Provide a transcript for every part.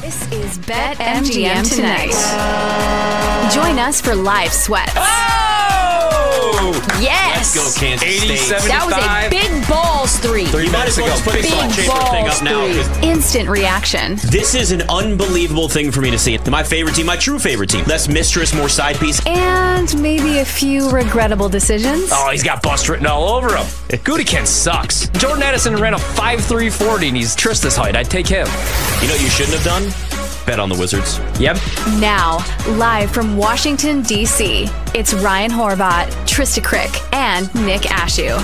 This is Bet MGM tonight. Join us for live sweats. Yes. Let's go, Kansas 80, State. That was a big balls three. Three You might minutes as well ago. just put this Big on Chamber thing balls up now. Instant reaction. This is an unbelievable thing for me to see. My favorite team, my true favorite team. Less mistress, more side piece. And maybe a few regrettable decisions. Oh, he's got bust written all over him. Gudikin sucks. Jordan Addison ran a 5'340 and he's Trista's height. I'd take him. You know what you shouldn't have done? Bet on the Wizards. Yep. Now, live from Washington, D.C., it's Ryan Horvat, Trista Crick, and Nick Ashooh.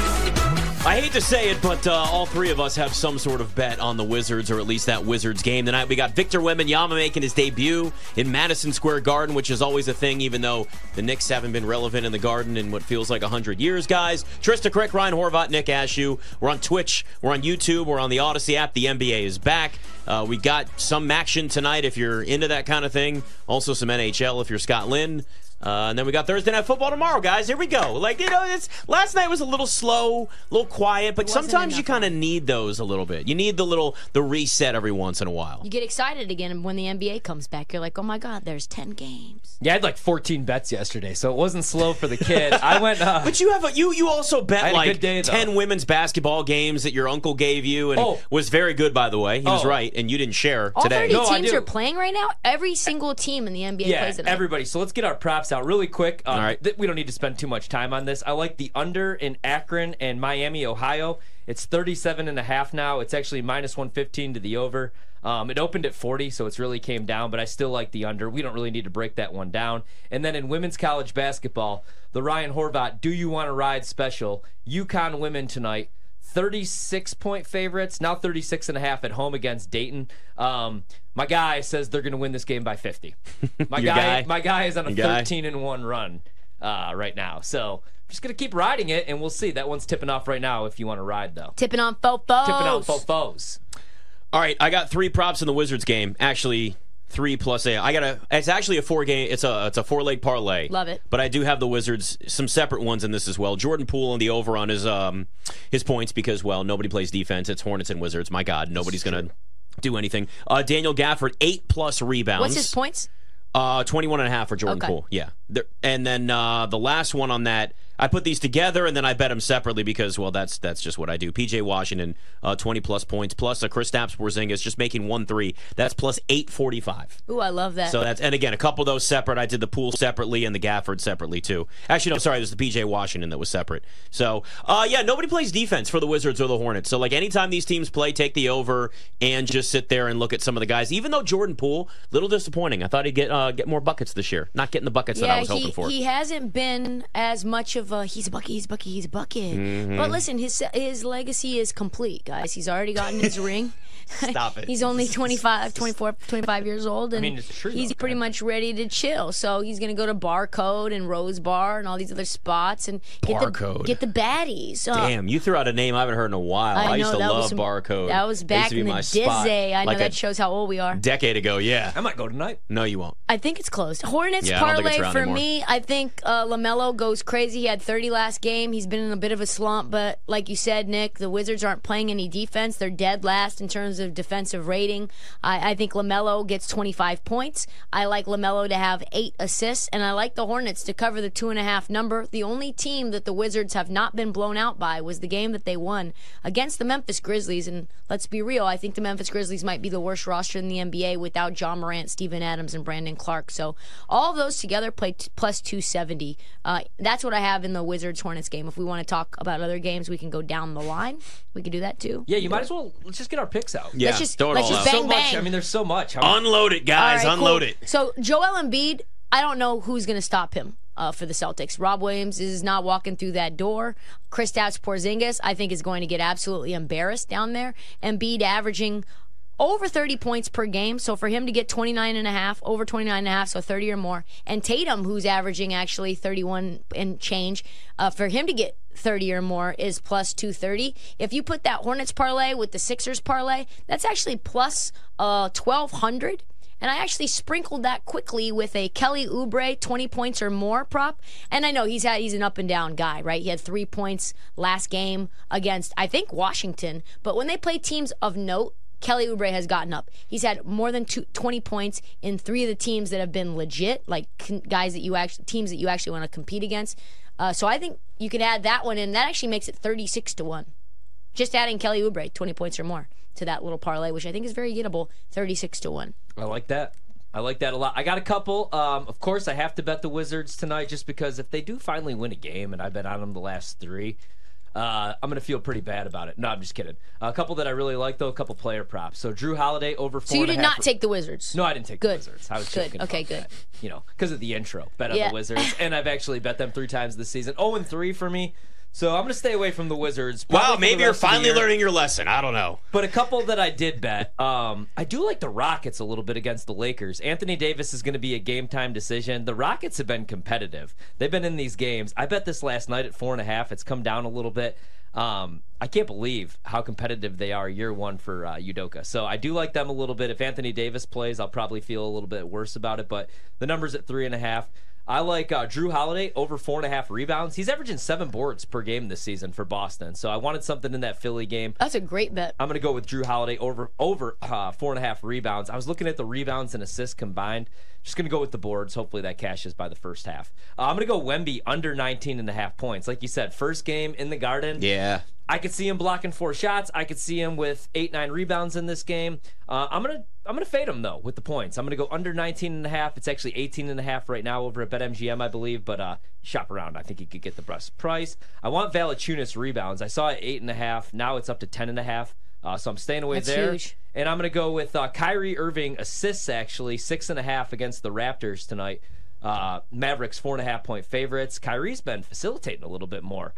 I hate to say it, but uh, all three of us have some sort of bet on the Wizards, or at least that Wizards game tonight. We got Victor Wembanyama making his debut in Madison Square Garden, which is always a thing, even though the Knicks haven't been relevant in the Garden in what feels like 100 years, guys. Trista Crick, Ryan Horvat, Nick Ashooh. We're on Twitch, we're on YouTube, we're on the Audacy app. The NBA is back. Uh, we got some action tonight if you're into that kind of thing. Also, some NHL if you're Scott Lynn. Uh, and then we got Thursday night football tomorrow, guys. Here we go. Like you know, it's last night was a little slow, a little quiet, but wasn't sometimes you kind of need those a little bit. You need the little the reset every once in a while. You get excited again when the NBA comes back. You're like, oh my God, there's 10 games. Yeah, I had like 14 bets yesterday, so it wasn't slow for the kid. I went. Uh, But you have a, you you also bet had a like day, ten women's basketball games that your uncle gave you, and Oh. was very good by the way. He was Oh. right, and you didn't share All today. 30 No, I teams do. are playing right now. Every single team in the NBA yeah, plays tonight. everybody. So let's get our props out really quick. Um, All right. th- we don't need to spend too much time on this. I like the under in Akron and Miami, Ohio. It's 37 and a half now. It's actually minus 115 to the over. Um, it opened at 40, so it's really came down, but I still like the under. We don't really need to break that one down. And then in women's college basketball, the Ryan Horvat Do You Want to Ride special, UConn women tonight. 36 point favorites, now 36 and a half at home against Dayton. Um, my guy says they're going to win this game by 50. My guy, guy? my guy is on a Your guy? 13 and 1 run uh, right now. So I'm just going to keep riding it, and we'll see. That one's tipping off right now if you want to ride, though. Tipping on Fofos. Tipping out Fofos. All right, I got three props in the Wizards game. Actually, three plus a. I got a. It's actually a four game. It's a it's a four leg parlay. Love it. But I do have the Wizards some separate ones in this as well. Jordan Poole and the over on his um his points because well nobody plays defense. It's Hornets and Wizards. My God, nobody's gonna do anything. Uh, Daniel Gafford eight plus rebounds. What's his points? Uh, 21 and a half for Jordan Okay. Poole. Yeah. There, and then uh, the last one on that, I put these together and then I bet them separately because, well, that's that's just what I do. PJ Washington, uh, 20 plus points, plus a Chris Porzingis just making 1 3. That's plus 845. Ooh, I love that. So that's, and again, a couple of those separate. I did the Poole separately and the Gafford separately too. Actually, no, sorry, there's the PJ Washington that was separate. So, uh, yeah, nobody plays defense for the Wizards or the Hornets. So, like, anytime these teams play, take the over and just sit there and look at some of the guys. Even though Jordan Poole, little disappointing. I thought he'd get uh, get more buckets this year. Not getting the buckets that I yeah, was he, hoping for. he hasn't been as much of a he's a bucket, he's a bucket, he's a bucket. Mm-hmm. But listen, his his legacy is complete, guys. He's already gotten his ring. Stop it. He's only 25, 24, 25 years old, and mean, it's true, he's though, pretty man. much ready to chill. So he's going to go to Barcode and Rose Bar and all these other spots and get Barcode. the get the baddies. Uh, Damn, you threw out a name I haven't heard in a while. I, I, used know to love was some, Barcode. That was back used to be in the my spot. dizzy. I know Like that shows how old we are. decade ago. Yeah. I might go tonight. No, you won't. I think it's closed. Hornets Yeah, I don't think it's parlay for anymore. me. I think uh, Lamelo goes crazy. He had 30 last game. He's been in a bit of a slump, but like you said, Nick, the Wizards aren't playing any defense. They're dead last in terms of defensive rating. I, I think Lamelo gets 25 points. I like Lamelo to have eight assists, and I like the Hornets to cover the two and a half number. The only team that the Wizards have not been blown out by was the game that they won against the Memphis Grizzlies. And let's be real, I think the Memphis Grizzlies might be the worst roster in the NBA without Ja Morant, Steven Adams, and Brandon Clarke. So all those together play t- plus 270. Uh, that's what I have in the Wizards Hornets game. If we want to talk about other games, we can go down the line. We can do that too. Yeah, you might as well. Let's just get our picks out. Yeah. just- throw it let's all just out. bang, so much. bang. I mean, there's so much. How- Unload it, guys. All right, Unload cool. it. So Joel Embiid, I don't know who's going to stop him. Uh, for the Celtics, Rob Williams is not walking through that door. Kristaps Porzingis, I think, is going to get absolutely embarrassed down there. Embiid averaging over 30 points per game. So for him to get 29 and a half, over 29 and a half, so 30 or more, and Tatum, who's averaging actually 31 and change, uh, for him to get 30 or more is plus 230. If you put that Hornets parlay with the Sixers parlay, that's actually plus uh, 1200. And I actually sprinkled that quickly with a Kelly Oubre 20 points or more prop. And I know he's had he's an up and down guy, right? He had 3 points last game against I think Washington, but when they play teams of note, Kelly Oubre has gotten up. He's had more than two, 20 points in three of the teams that have been legit, like guys that you actually teams that you actually want to compete against. Uh, so I think you can add that one in. That actually makes it 36 to one. Just adding Kelly Oubre 20 points or more to that little parlay, which I think is very gettable, 36 to one. I like that. I like that a lot. I got a couple. Um, of course, I have to bet the Wizards tonight just because if they do finally win a game, and I've been on them the last three, uh, I'm going to feel pretty bad about it. No, I'm just kidding. A couple that I really like, though, a couple player props. So Jrue Holiday over four. So you did not take the Wizards. No, I didn't take Good. the Wizards. I was Good. Okay, good. that, you know, because of the intro. Bet on Yeah. the Wizards, and I've actually bet them three times this season. 0 and three for me. So I'm going to stay away from the Wizards. Wow, maybe you're rest of the finally learning your lesson. I don't know. But a couple that I did bet. Um, I do like the Rockets a little bit against the Lakers. Anthony Davis is going to be a game time decision. The Rockets have been competitive. They've been in these games. I bet this last night at four and a half. It's come down a little bit. Um, I can't believe how competitive they are year one for uh, Udoka. So I do like them a little bit. If Anthony Davis plays, I'll probably feel a little bit worse about it. But the numbers at three and a half. I like uh, Jrue Holiday over four and a half rebounds. He's averaging seven boards per game this season for Boston. So I wanted something in that Philly game. That's a great bet. I'm going to go with Jrue Holiday over over uh, four and a half rebounds. I was looking at the rebounds and assists combined. Just going to go with the boards. Hopefully that cashes by the first half. Uh, I'm going to go Wemby under 19 and a half points. Like you said, first game in the Garden. Yeah. I could see him blocking four shots. I could see him with eight, nine rebounds in this game. Uh, I'm gonna I'm gonna fade him though with the points. I'm gonna go under 19 and a half. It's actually 18 and a half right now over at BetMGM, I believe. But uh, shop around. I think he could get the best price. I want Valanciunas rebounds. I saw it eight and a half. Now it's up to 10 and a half. Uh, so I'm staying away That's there. huge. And I'm gonna go with uh, Kyrie Irving assists actually six and a half against the Raptors tonight. Uh, Mavericks four and a half point favorites. Kyrie's been facilitating a little bit more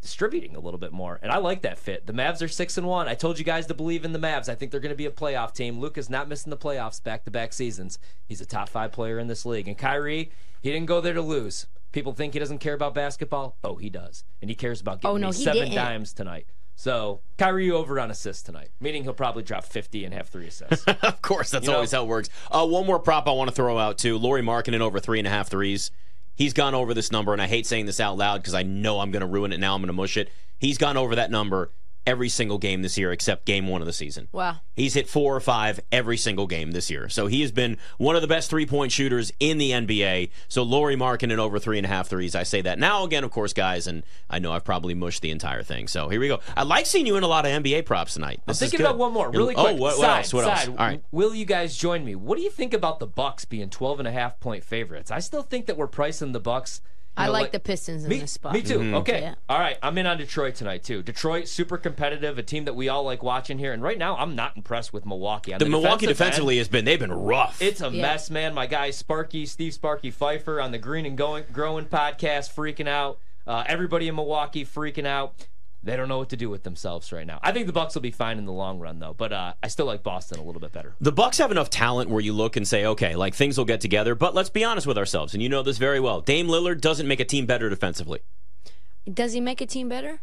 distributing a little bit more. And I like that fit. The Mavs are six and one. I told you guys to believe in the Mavs. I think they're going to be a playoff team. Luka's not missing the playoffs back to back seasons. He's a top five player in this league. And Kyrie, he didn't go there to lose. People think he doesn't care about basketball. Oh, he does. And he cares about getting Oh, no, 7 didn't. dimes tonight. So Kyrie over on assists tonight, meaning he'll probably drop 50 and have three assists. of course, that's You know- always how it works. Uh, one more prop I want to throw out too. Lauri Markkanen over three and a half threes. He's gone over this number, and I hate saying this out loud because I know I'm going to ruin it now. I'm going to mush it. He's gone over that number every single game this year except game one of the season. Wow. He's hit four or five every single game this year. So he has been one of the best three point shooters in the NBA. So Lauri Markkanen over three and a half threes. I say that now again, of course, guys, and I know I've probably mushed the entire thing. So here we go. I like seeing you in a lot of NBA props tonight. I'm This is thinking good. about one more, really Oh, quick. what, what Side, else? What else? All right. Will you guys join me? What do you think about the Bucks being 12 and a half point favorites? I still think that we're pricing the Bucks. You I know, like the Pistons in Me, this spot. me too. Mm-hmm. Okay. Yeah. All right. I'm in on Detroit tonight too. Detroit, super competitive, a team that we all like watching here. And right now, I'm not impressed with Milwaukee. On The Milwaukee defensive end, defensively has been they've been rough. it's a Yeah. mess, man. My guy Sparky, Steve Sparky Pfeiffer on the Green and Going, Growing podcast, freaking out. Uh, everybody in Milwaukee freaking out. They don't know what to do with themselves right now. I think the Bucks will be fine in the long run, though. But uh, I still like Boston a little bit better. the Bucks have enough talent where you look and say, okay, like things will get together. But let's be honest with ourselves, and you know this very well. Dame Lillard doesn't make a team better defensively. Does he make a team better?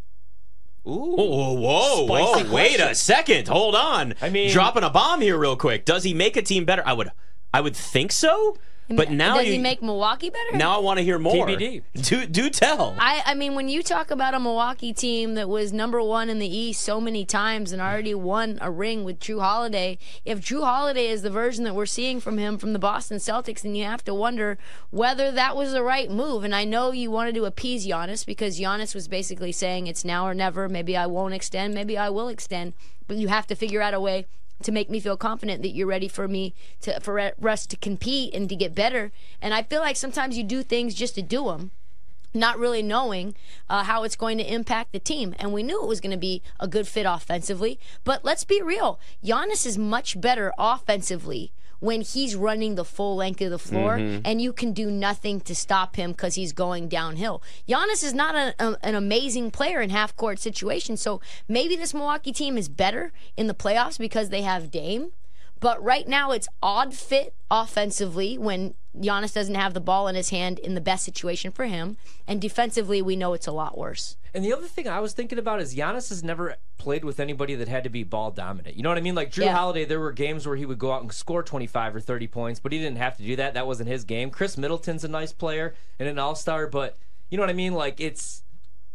Ooh. Whoa, whoa, whoa! Wait a second. Hold on. I mean- dropping a bomb here, real quick. Does he make a team better? I would, I would think so. But now does you, he make Milwaukee better? now I want to hear more. TBD. Do do tell. I, I mean, when you talk about a Milwaukee team that was number one in the East so many times and already won a ring with Jrue Holiday, if Jrue Holiday is the version that we're seeing from him from the Boston Celtics, then you have to wonder whether that was the right move. And I know you wanted to appease Giannis because Giannis was basically saying it's now or never. Maybe I won't extend. Maybe I will extend. But you have to figure out a way to make me feel confident that you're ready for me to for us to compete and to get better. And I feel like sometimes you do things just to do them not really knowing uh, how it's going to impact the team. And we knew it was going to be a good fit offensively. But let's be real Giannis is much better offensively when he's running the full length of the floor mm-hmm. and you can do nothing to stop him because he's going downhill. Giannis is not a, a- an amazing player in half court situations. So maybe this Milwaukee team is better in the playoffs because they have Dame. But right now, it's odd fit offensively when Giannis doesn't have the ball in his hand in the best situation for him. And defensively, we know it's a lot worse. And the other thing I was thinking about is Giannis has never played with anybody that had to be ball dominant. You know what I mean? Like Drew Yeah. Holiday, there were games where he would go out and score 25 or 30 points, but he didn't have to do that. That wasn't his game. Khris Middleton's a nice player and an all star, but you know what I mean? Like it's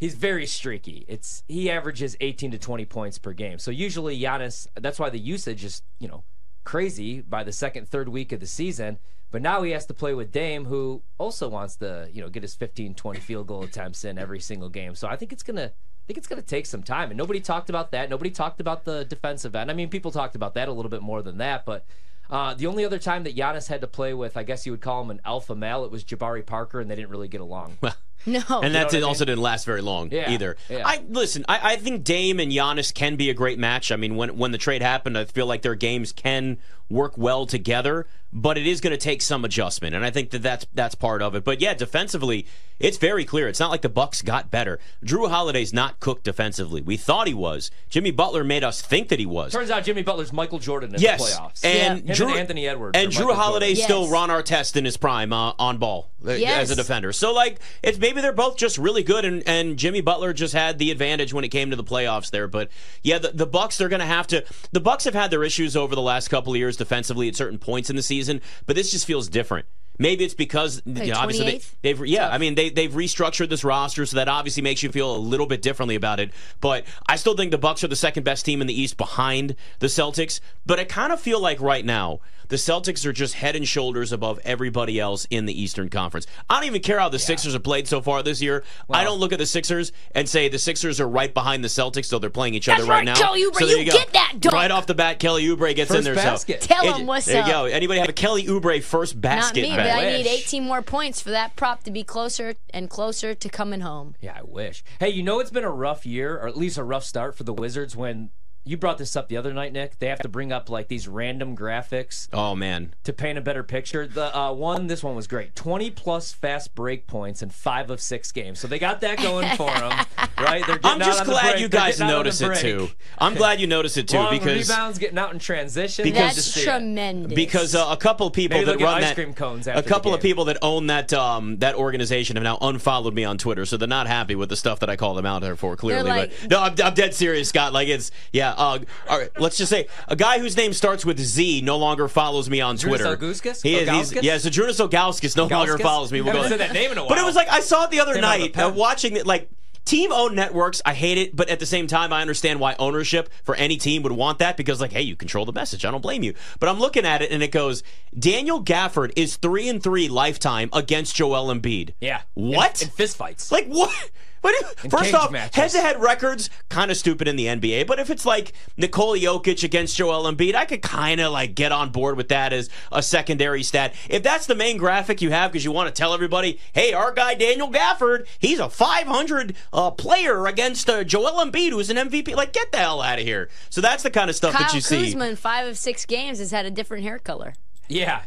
He's very streaky. It's he averages 18 to 20 points per game. So usually Giannis, that's why the usage is you know crazy by the second, third week of the season. But now he has to play with Dame, who also wants to you know get his 15, 20 field goal attempts in every single game. So I think it's gonna. I think it's going to take some time, and nobody talked about that. Nobody talked about the defensive end. I mean, people talked about that a little bit more than that, but uh, the only other time that Giannis had to play with, I guess you would call him an alpha male, it was Jabari Parker, and they didn't really get along. No. And that what I also didn't last very long Yeah, either. yeah. I listen. I, I think Dame and Giannis can be a great match. I mean, when when the trade happened, I feel like their games can work well together. But it is going to take some adjustment, and I think that that's that's part of it. But yeah, defensively, it's very clear. It's not like the Bucks got better. Jrue Holiday's not cooked defensively. We thought he was. Jimmy Butler made us think that he was. Turns out Jimmy Butler's Michael Jordan in Yes, the playoffs. and Him Drew and Anthony Edwards and Drew Michael Holiday's Jordan. still Yes. Ron Artest in his prime uh, on ball uh, Yes. as a defender. So like it's maybe they're both just really good, and, and Jimmy Butler just had the advantage when it came to the playoffs there. But yeah, the, the Bucks they're going to have to. The Bucks have had their issues over the last couple of years defensively at certain points in the season, but this just feels different. Maybe it's because you know, obviously they, they've yeah, I mean they they've restructured this roster, so that obviously makes you feel a little bit differently about it. But I still think the Bucks are the second best team in the East behind the Celtics. But I kind of feel like right now the Celtics are just head and shoulders above everybody else in the Eastern Conference. I don't even care how the Sixers have played so far this year. I don't look at the Sixers and say the Sixers are right behind the Celtics, so they're playing each other right, right, now. Kelly Oubre, so there you go. get that dunk. right off the bat. Kelly Oubre gets in First there. basket. So Tell It- him what's there up. you go. Anybody have a Kelly Oubre first basket? Not me, bet? but I need 18 more points for that prop to be closer and closer to coming home. Yeah, I wish. Hey, you know it's been a rough year, or at least a rough start for the Wizards when you brought this up the other night, Nick. They have to bring up like these random graphics Oh man. to paint a better picture. The uh, one, this one was great. 20 plus fast break points in five of six games. So they got that going for them, right? They're I'm getting out just on the glad break. you guys getting out on the notice it too. I'm glad you notice it too Long because rebounds getting out in transition. Because- That's see tremendous. because uh, a couple of people Maybe that run ice that cream cones a after the couple of people that own that um, that organization have now unfollowed me on Twitter, so they're not happy with the stuff that I call them out there for. Clearly, like- but no, I'm, I'm dead serious, Scott. Like it's yeah. Uh, all right, let's just say a guy whose name starts with Z no longer follows me on Twitter. Ilgauskas? He is. Yeah, Zydrunas Ilgauskas no longer follows me. We'll Haven't go- said that name in a while. But it was like I saw it the other Came night the uh, watching it like. Team owned networks, I hate it, but at the same time, I understand why ownership for any team would want that because, like, hey, you control the message. I don't blame you. But I'm looking at it and it goes, Daniel Gafford is three and three lifetime against Joel Embiid. Yeah. What? In, in fist fights. Like what? What? First off, matches. head-to-head records kind of stupid in the NBA. But if it's like Nikola Jokic against Joel Embiid, I could kind of like get on board with that as a secondary stat. If that's the main graphic you have because you want to tell everybody, hey, our guy Daniel Gafford, he's a 500 uh, player against uh, Joel Embiid, who's an MVP. Like, get the hell out of here. So that's the kind of stuff Kyle that you see. Kuzma in five of six games has had a different hair color. Yeah.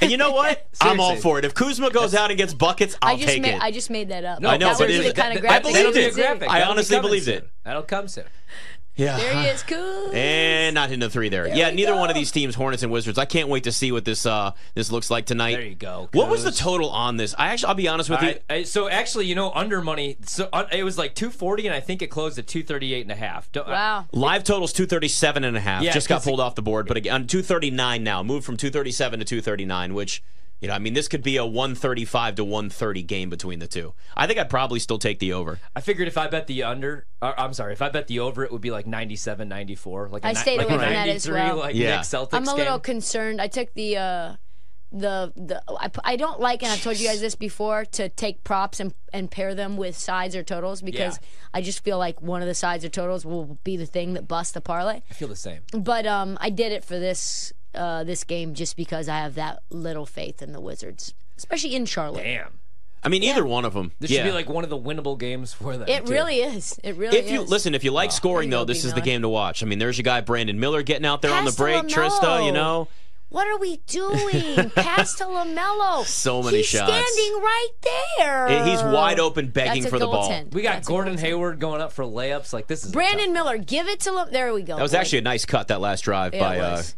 And you know what? I'm all for it. If Kuzma goes out and gets buckets, I'll I just take made it. I just made that up. No, I know, that but was it the kind of that- I graphic believed it. I honestly coming believed it. That'll come soon. Yeah. There he is, Kuz. And not hitting the three there. yeah, neither go. one of these teams, Hornets and Wizards. I can't wait to see what this uh this looks like tonight. There you go. What was the total on this? I actually, I'll be honest with you. I, I, so actually, you know, under money. So uh, it was like 240, and I think it closed at 238 and a half. Don't, Wow. Live totals 237 and a half. Yeah, Just got pulled off the board, but again, on 239 now. Moved from 237 to 239, which you know, I mean, this could be a 135 to 130 game between the two. I think I'd probably still take the over. I figured if I bet the under, or, I'm sorry, if I bet the over, it would be like 97, 94. Like a I ni- stayed like away a from that as 93, well. Like Yeah. Celtics I'm a little game. concerned. I took the uh, the the I, I don't like, and I've told you guys this before, to take props and and pair them with sides or totals because Yeah. I just feel like one of the sides or totals will be the thing that busts the parlay. I feel the same. But um, I did it for this uh, this game just because I have that little faith in the Wizards, especially in Charlotte. Damn. I mean, either one of them. This yeah. should be like one of the winnable games for them. It too. really is. It really If you is. listen, if you like scoring though, this B. is the game to watch. I mean, there's your guy Brandon Miller getting out there on the Pass to break. Trista, you know. What are we doing? Pass to Lamelo. So many shots. He's shots. standing right there. He's wide open begging for the ball. goaltend. We got That's Gordon goaltend. Hayward going up for layups. Like this is Brandon Miller, give it to Lam. There we go. That was actually a nice cut that last drive Yeah, by it uh, was.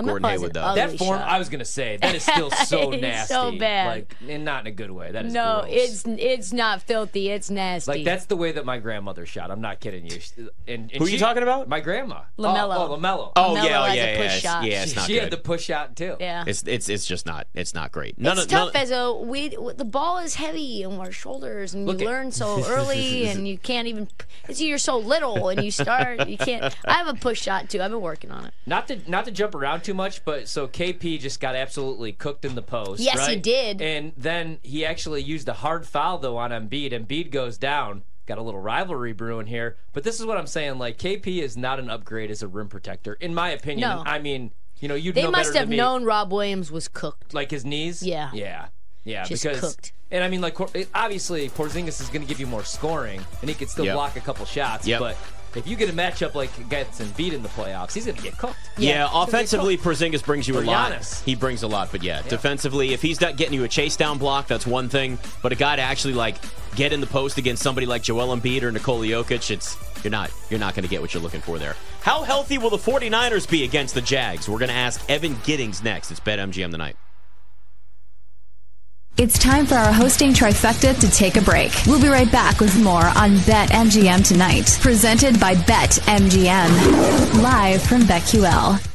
Um, Gordon has Hayward, though. ugly That form, shot. I was gonna say, that is still so It's nasty. so bad. like and not in a good way. That is no, gross. it's it's not filthy. It's nasty. like that's the way that my grandmother shot. I'm not kidding you. And, and Who are you talking about? My grandma. LaMelo. Oh, oh Lamelo. Oh Lamelo yeah, oh, has a yeah, push yeah, shot. yeah. It's she, not she good. had the push shot too. yeah. It's it's it's just not it's not great. None it's of tough none, as a we the ball is heavy on our shoulders and you at- learn so early and you can't even it's you're so little and you start you can't I have a push shot too I've been working on it Not to not to jump around too much, but so KP just got absolutely cooked in the post. Yes, he did. And then he actually used a hard foul though on Embiid. Embiid goes down. Got a little rivalry brewing here, but this is what I'm saying. Like KP is not an upgrade as a rim protector, in my opinion. No. I mean, you know, you they know must have than me. known Rob Williams was cooked like his knees. Yeah. yeah, yeah. Just because cooked. and I mean, like obviously Porzingis is going to give you more scoring, and he could still Yep. block a couple shots. Yep. But if you get a matchup like gets Embiid in the playoffs, he's going to get cooked. Yeah, Yeah. offensively, Porzingis brings you a lot. He brings a lot, but yeah, defensively, if he's not getting you a chase down block, that's one thing. But a guy to actually like get in the post against somebody like Joel Embiid or Nikola Jokic, it's you're not you're not going to get what you're looking for there. How healthy will the 49ers be against the Jags? We're going to ask Evan Giddings next. It's BetMGM tonight. It's time for our hosting trifecta to take a break. We'll be right back with more on BetMGM tonight, presented by BetMGM, live from BetQL.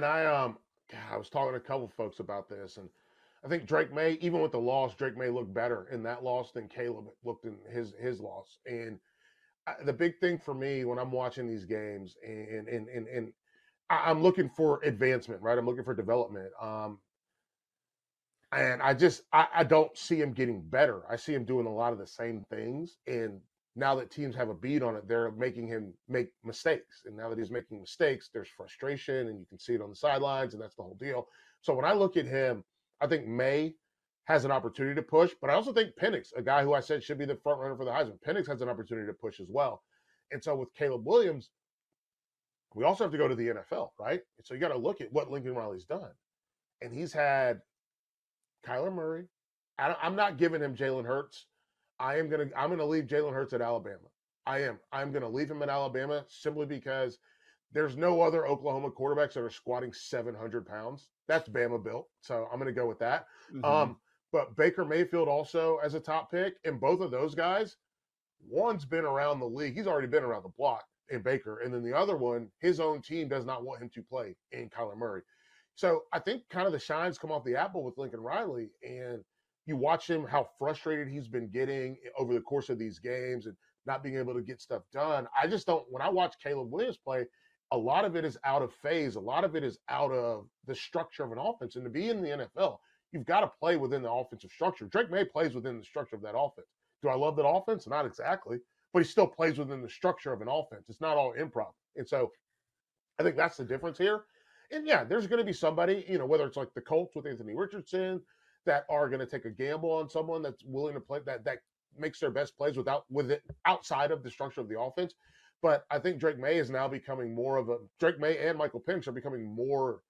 And I um, I was talking to a couple folks about this, and I think Drake Maye, even with the loss, Drake Maye looked better in that loss than Caleb looked in his his loss. And I, the big thing for me when I'm watching these games, and and and and I, I'm looking for advancement, right? I'm looking for development. Um, and I just I, I don't see him getting better. I see him doing a lot of the same things, and now that teams have a beat on it, they're making him make mistakes. And now that he's making mistakes, there's frustration, and you can see it on the sidelines, and that's the whole deal. So when I look at him, I think Maye has an opportunity to push, but I also think Penix, a guy who I said should be the front runner for the Heisman, Penix has an opportunity to push as well. And so with Caleb Williams, we also have to go to the NFL, right? So you got to look at what Lincoln Riley's done. And he's had Kyler Murray. I, am not giving him Jalen Hurts. I am gonna I'm gonna leave Jalen Hurts at Alabama. I am. I'm gonna leave him at Alabama simply because there's no other Oklahoma quarterbacks that are squatting 700 pounds. That's Bama built. So I'm gonna go with that. Um, but Baker Mayfield also as a top pick, and both of those guys, one's been around the league. He's already been around the block in Baker, and then the other one, his own team does not want him to play in Kyler Murray. So I think kind of the shines come off the apple with Lincoln Riley, and you watch him how frustrated he's been getting over the course of these games and not being able to get stuff done. I just don't. When I watch Caleb Williams play, a lot of it is out of phase. A lot of it is out of the structure of an offense. And to be in the NFL, you've got to play within the offensive structure. Drake Maye plays within the structure of that offense. Do I love that offense? Not exactly, but he still plays within the structure of an offense. It's not all improv. And so I think that's the difference here. And yeah, there's going to be somebody, you know, whether it's like the Colts with Anthony Richardson that are going to take a gamble on someone that's willing to play that that makes their best plays without with it outside of the structure of the offense. But I think Drake Maye is now becoming more of a Drake Maye and Michael Penix are becoming more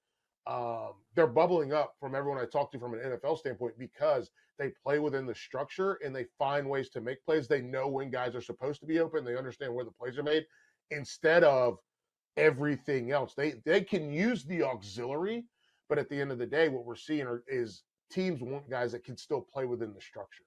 um, they're bubbling up from everyone I talk to from an NFL standpoint because they play within the structure and they find ways to make plays. They know when guys are supposed to be open. They understand where the plays are made instead of everything else. They they can use the auxiliary, but at the end of the day, what we're seeing are, is teams want guys that can still play within the structure.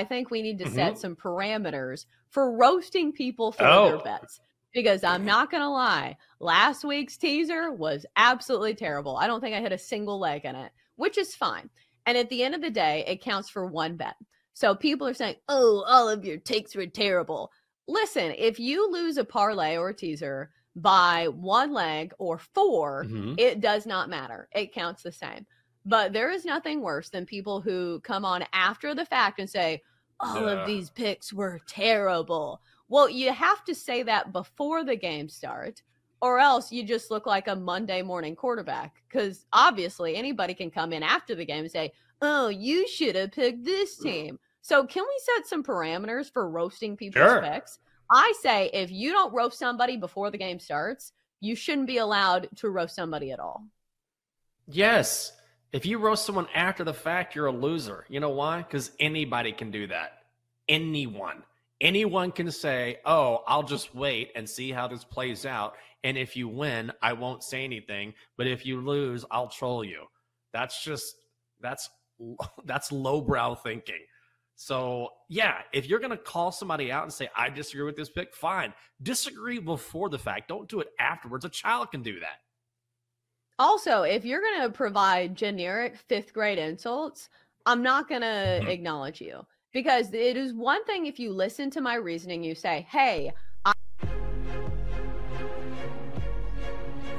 I think we need to Mhm. set some parameters for roasting people for Oh. their bets. Because I'm not going to lie, last week's teaser was absolutely terrible. I don't think I hit a single leg in it, which is fine. And at the end of the day, it counts for one bet. So people are saying, oh, all of your takes were terrible. Listen, if you lose a parlay or a teaser by one leg or 4 Mhm. it does not matter. It counts the same. But there is nothing worse than people who come on after the fact and say, all Yeah. of these picks were terrible. Well, you have to say that before the game starts, or else you just look like a Monday morning quarterback. Because obviously, anybody can come in after the game and say, oh, you should have picked this mm. team. So, can we set some parameters for roasting people's Sure. picks? I say if you don't roast somebody before the game starts, you shouldn't be allowed to roast somebody at all. Yes. If you roast someone after the fact, you're a loser. You know why? Because anybody can do that. Anyone. Anyone can say, oh, I'll just wait and see how this plays out. And if you win, I won't say anything. But if you lose, I'll troll you. That's just, that's, that's lowbrow thinking. So, yeah, if you're going to call somebody out and say, I disagree with this pick, fine. Disagree before the fact. Don't do it afterwards. A child can do that. Also, if you're going to provide generic fifth grade insults, I'm not going to Mhm. acknowledge you because it is one thing if you listen to my reasoning, you say, hey, You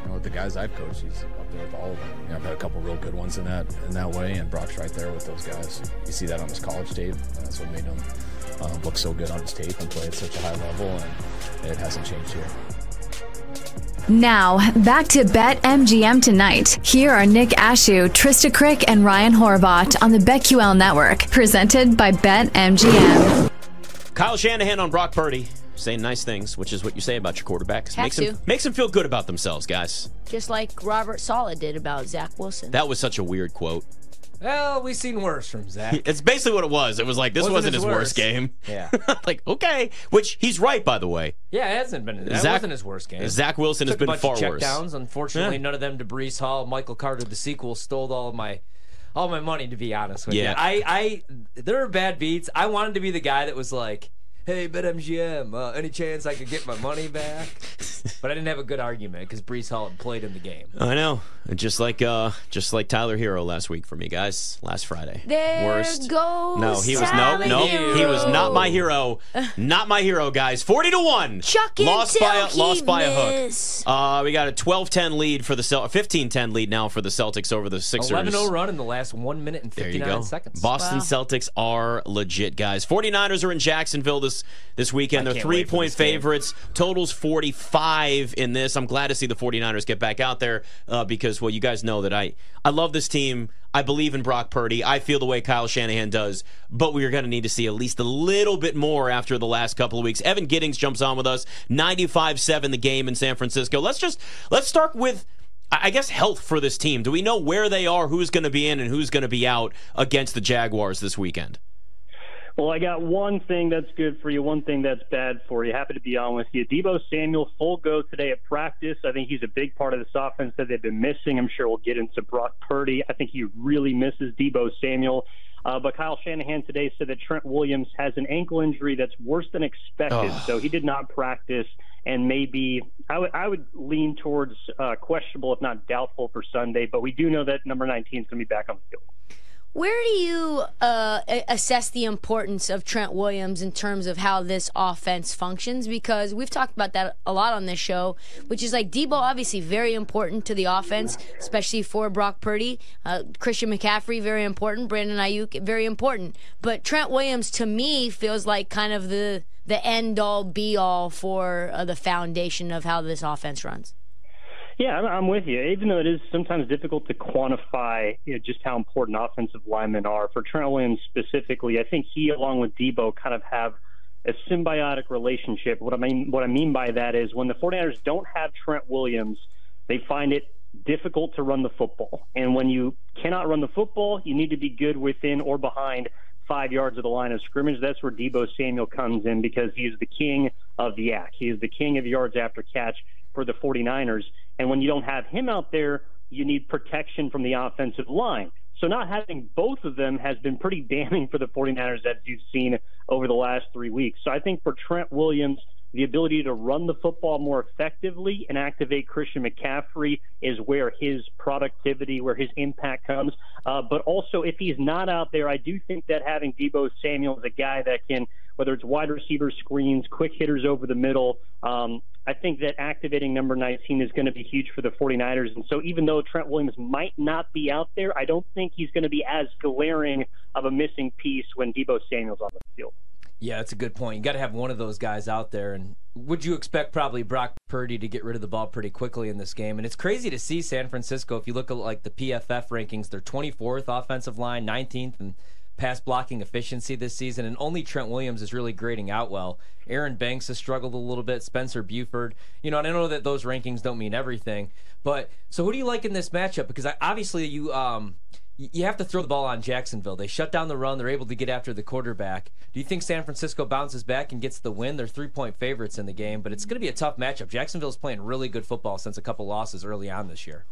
know, with the guys I've coached, he's up there with all of them. You know, I've had a couple real good ones in that in that way, and Brock's right there with those guys. You see that on his college tape. and That's what made him um, look so good on his tape and play at such a high level, and it hasn't changed here. Now, back to Bet MGM tonight. Here are Nick Ashooh, Trista Crick, and Ryan Horvat on the BetQL network, presented by Bet MGM. Kyle Shanahan on Brock Purdy saying nice things, which is what you say about your quarterbacks. Have Makes them, makes them feel good about themselves, guys. Just like Robert Saleh did about Zach Wilson. That was such a weird quote. Well, we've seen worse from Zach. It's basically what it was. It was like this Wasn't wasn't, his his worst game. Yeah. like okay, which he's right by the way. Yeah, it hasn't been. That Zach- wasn't his worst game. Zach Wilson has Took a been far of check worse. downs. Unfortunately, Yeah. none of them to Breece Hall. Michael Carter, the sequel, stole all of my all my money. To be honest with Yeah. you, I, I there are bad beats. I wanted to be the guy that was like, "Hey, BetMGM, uh, any chance I could get my money back?" but I didn't have a good argument because Breece Hall had played in the game. I know. Just like uh just like Tyler Herro last week for me, guys. Last Friday. There Worst. goes No, he was no Tyler no Hero. he was not my hero. Not my hero, guys. 40 to 1. Chuck it lost by a, lost he by a hook. Uh we got a 12-10 lead for the Cel- 15-10 lead now for the Celtics over the Sixers. 11-0 run in the last one minute and There you 59 go. seconds. Boston Wow. Celtics are legit, guys. 49ers are in Jacksonville this this weekend. They're for three-point this game. favorites. Totals 45 in this. I'm glad to see the 49ers get back out there uh, because, well, you guys know that I, I love this team. I believe in Brock Purdy. I feel the way Kyle Shanahan does, but we're going to need to see at least a little bit more after the last couple of weeks. Evan Giddings jumps on with us. 95-7 the game in San Francisco. Let's just let's start with I I guess health for this team. Do we know where they are, who's going to be in and who's going to be out against the Jaguars this weekend? Well, I got one thing that's good for you, one thing that's bad for you. Happy to be on with you. Deebo Samuel, full go today at practice. I think he's a big part of this offense that they've been missing. I'm sure we'll get into Brock Purdy. I think he really misses Deebo Samuel. Uh, but Kyle Shanahan today said that Trent Williams has an ankle injury that's worse than expected, Oh. so he did not practice and maybe I would I would lean towards uh, questionable, if not doubtful, for Sunday. But we do know that number 19 is going to be back on the field. Where do you uh, assess the importance of Trent Williams in terms of how this offense functions? Because we've talked about that a lot on this show, which is like Deebo obviously very important to the offense, especially for Brock Purdy. Uh, Christian McCaffrey very important. Brandon Aiyuk very important. But Trent Williams to me feels like kind of the the end all be all for uh, the foundation of how this offense runs. Yeah, I'm, with you. Even though it is sometimes difficult to quantify you know, just how important offensive linemen are, for Trent Williams specifically, I think he, along with Deebo, kind of have a symbiotic relationship. What I mean, what I mean by that is when the 49ers don't have Trent Williams, they find it difficult to run the football. And when you cannot run the football, you need to be good within or behind five yards of the line of scrimmage. That's where Deebo Samuel comes in because he is the king of the YAC. He is the king of yards after catch for the 49ers. And when you don't have him out there, you need protection from the offensive line. So not having both of them has been pretty damning for the 49ers as you've seen over the last three weeks. So I think for Trent Williams, the ability to run the football more effectively and activate Christian McCaffrey is where his productivity, where his impact comes. Uh, but also, if he's not out there, I do think that having Deebo Samuel is a guy that can, whether it's wide receiver screens, quick hitters over the middle, um, I think that activating number 19 is going to be huge for the 49ers. And so, even though Trent Williams might not be out there, I don't think he's going to be as glaring of a missing piece when Deebo Samuel's on the field. Yeah, that's a good point. You got to have one of those guys out there. And would you expect probably Brock Purdy to get rid of the ball pretty quickly in this game? And it's crazy to see San Francisco. If you look at like the PFF rankings, they're 24th offensive line, 19th, and pass blocking efficiency this season, and only Trent Williams is really grading out well. Aaron Banks has struggled a little bit. Spencer Burford, you know, and I know that those rankings don't mean everything, but so who do you like in this matchup? Because I, obviously you um you have to throw the ball on Jacksonville. They shut down the run. They're able to get after the quarterback. Do you think San Francisco bounces back and gets the win? They're three point favorites in the game, but it's going to be a tough matchup. Jacksonville's playing really good football since a couple losses early on this year.